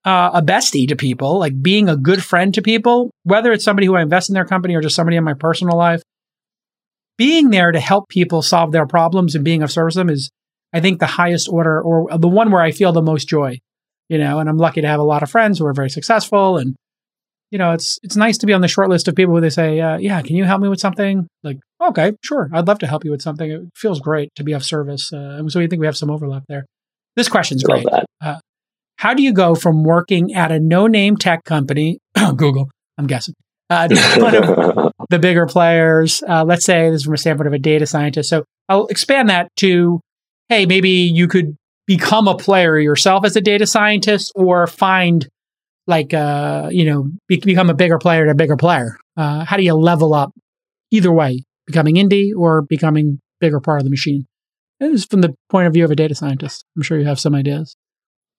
uh, a bestie to people, like being a good friend to people, whether it's somebody who I invest in their company or just somebody in my personal life. Being there to help people solve their problems and being of service to them is, I think, the highest order or the one where I feel the most joy you know, and I'm lucky to have a lot of friends who are very successful. And, you know, it's, it's nice to be on the short list of people who they say, uh, yeah, can you help me with something? Like, okay, sure. I'd love to help you with something. It feels great to be of service. Uh, so we think we have some overlap there. This question's great. Uh, how do you go from working at a no name tech company, *clears throat* Google, I'm guessing, uh, *laughs* the bigger players, uh, let's say this is from a standpoint of a data scientist. So I'll expand that to, hey, maybe you could become a player yourself as a data scientist or find like uh you know be- become a bigger player to a bigger player? Uh, how do you level up either way becoming indie or becoming bigger part of the machine? Is from the point of view of a data scientist. I'm sure you have some ideas.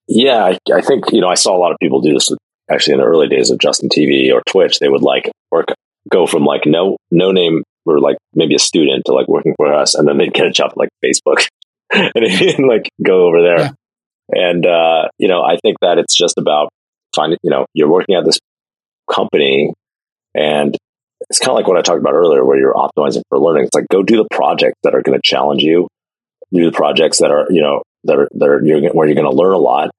Yeah I, I think you know i saw a lot of people do this actually in the early days of Justin.tv or Twitch. They would like work go from like no no name or like maybe a student to like working for us and then they'd get a job like facebook and *laughs* like go over there. Yeah. And, uh, you know, I think that it's just about finding, you know, you're working at this company and it's kind of like what I talked about earlier, where you're optimizing for learning. It's like go do the projects that are going to challenge you do the projects that are, you know, that are, that are you're, where you're going to learn a lot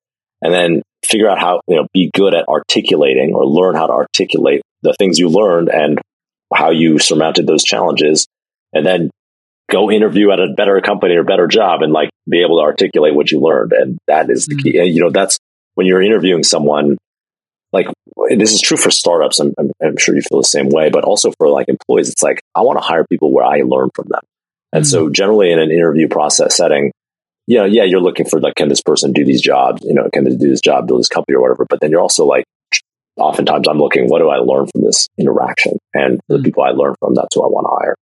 and then figure out how, you know, be good at articulating or learn how to articulate the things you learned and how you surmounted those challenges. And then go interview at a better company or better job and like be able to articulate what you learned. And that is the mm-hmm. key. And, you know, that's when you're interviewing someone, like this is true for startups. I'm, I'm, I'm, sure you feel the same way, but also for like employees, it's like, I want to hire people where I learn from them. And mm-hmm. so generally in an interview process setting, you know, yeah, you're looking for like, can this person do these jobs? You know, can they do this job, build this company or whatever? But then you're also like, oftentimes I'm looking, what do I learn from this interaction? And the mm-hmm. people I learn from, that's who I want to hire.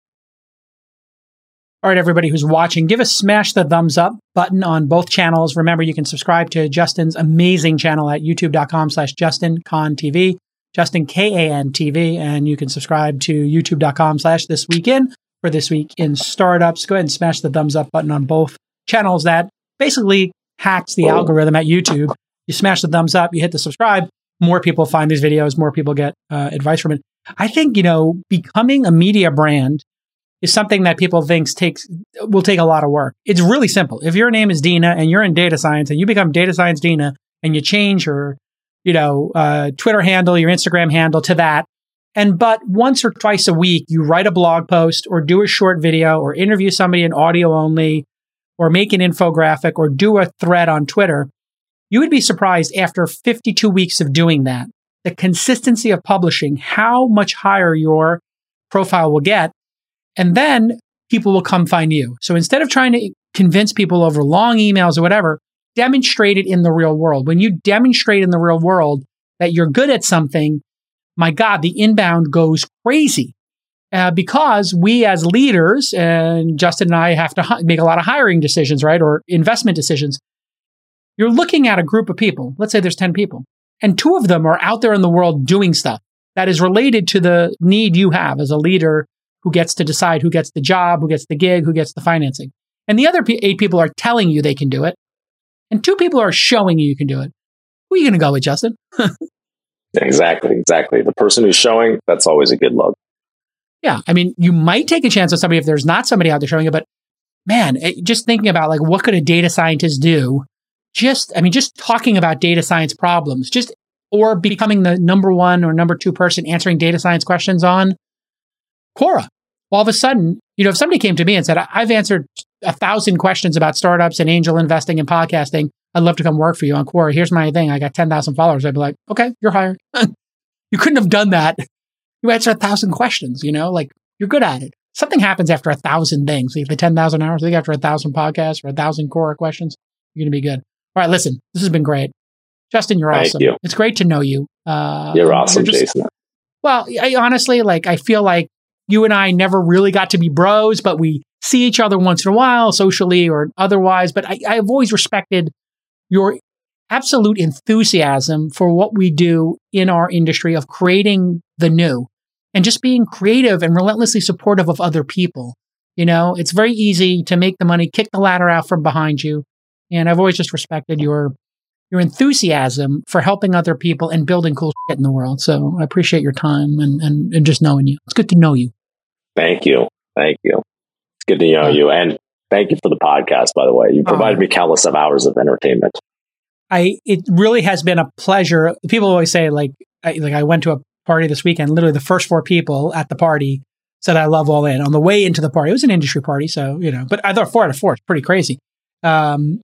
All right, everybody who's watching, give us smash the thumbs up button on both channels. Remember, you can subscribe to Justin's amazing channel at youtube.com slash Justin TV, Justin K-A-N TV, and you can subscribe to youtube.com slash thisweekin for this week in startups. Go ahead and smash the thumbs up button on both channels. That basically hacks the algorithm at YouTube. You smash the thumbs up, you hit the subscribe, more people find these videos, more people get uh, advice from it. I think, you know, becoming a media brand is something that people thinks takes will take a lot of work. It's really simple. If your name is Dina and you're in data science and you become data science Dina and you change your, you know, uh, Twitter handle, your Instagram handle to that, and but once or twice a week you write a blog post or do a short video or interview somebody in audio only or make an infographic or do a thread on Twitter, you would be surprised after 52 weeks of doing that, the consistency of publishing, how much higher your profile will get and then people will come find you. So instead of trying to convince people over long emails or whatever, demonstrate it in the real world. When you demonstrate in the real world that you're good at something, my God, the inbound goes crazy. Uh, because we as leaders, and Justin and I have to hi- make a lot of hiring decisions, right? Or investment decisions. You're looking at a group of people. Let's say there's 10 people, and two of them are out there in the world doing stuff that is related to the need you have as a leader who gets to decide who gets the job, who gets the gig, who gets the financing. And the other p- eight people are telling you they can do it. And two people are showing you you can do it. Who are you going to go with, Justin? *laughs* exactly, exactly. The person who's showing, that's always a good look. Yeah. I mean, you might take a chance on somebody if there's not somebody out there showing it, but man, it, just thinking about like what could a data scientist do? Just, I mean, just talking about data science problems, just or becoming the number one or number two person answering data science questions on Quora. All of a sudden, you know, if somebody came to me and said, I've answered a thousand questions about startups and angel investing and podcasting, I'd love to come work for you on Quora. Here's my thing. I got 10,000 followers. I'd be like, okay, you're hired. *laughs* you couldn't have done that. You answer a thousand questions, you know, like you're good at it. Something happens after a thousand things. Like the 10,000 hours, I think after a thousand podcasts or a thousand Quora questions, you're going to be good. All right, listen, this has been great. Justin, you're Thank awesome. You. It's great to know you. Uh, you're awesome, just, Jason. Well, I, honestly, like, I feel like you and I never really got to be bros, but we see each other once in a while, socially or otherwise. But I, I've always respected your absolute enthusiasm for what we do in our industry of creating the new and just being creative and relentlessly supportive of other people. You know, it's very easy to make the money, kick the ladder out from behind you. And I've always just respected your your enthusiasm for helping other people and building cool shit in the world. So I appreciate your time and, and, and just knowing you. It's good to know you. Thank you. Thank you. It's good to know uh, you. And thank you for the podcast, by the way. You provided uh, me countless of hours of entertainment. I it really has been a pleasure. People always say like I, like I went to a party this weekend. Literally, the first four people at the party said I love all in. On the way into the party, it was an industry party, so you know. But I thought four out of four is pretty crazy. Um,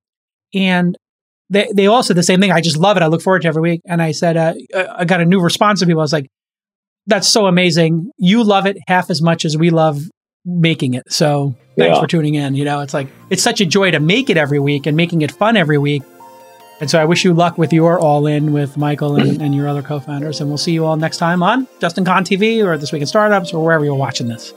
and they, they all said the same thing. I just love it. I look forward to every week. And I said, uh, I got a new response from people. I was like, that's so amazing. You love it half as much as we love making it. So thanks yeah. for tuning in. You know, it's like, it's such a joy to make it every week and making it fun every week. And so I wish you luck with your all in with Michael and, and your other co founders. And we'll see you all next time on Justin Kan TV or This Week in Startups or wherever you're watching this.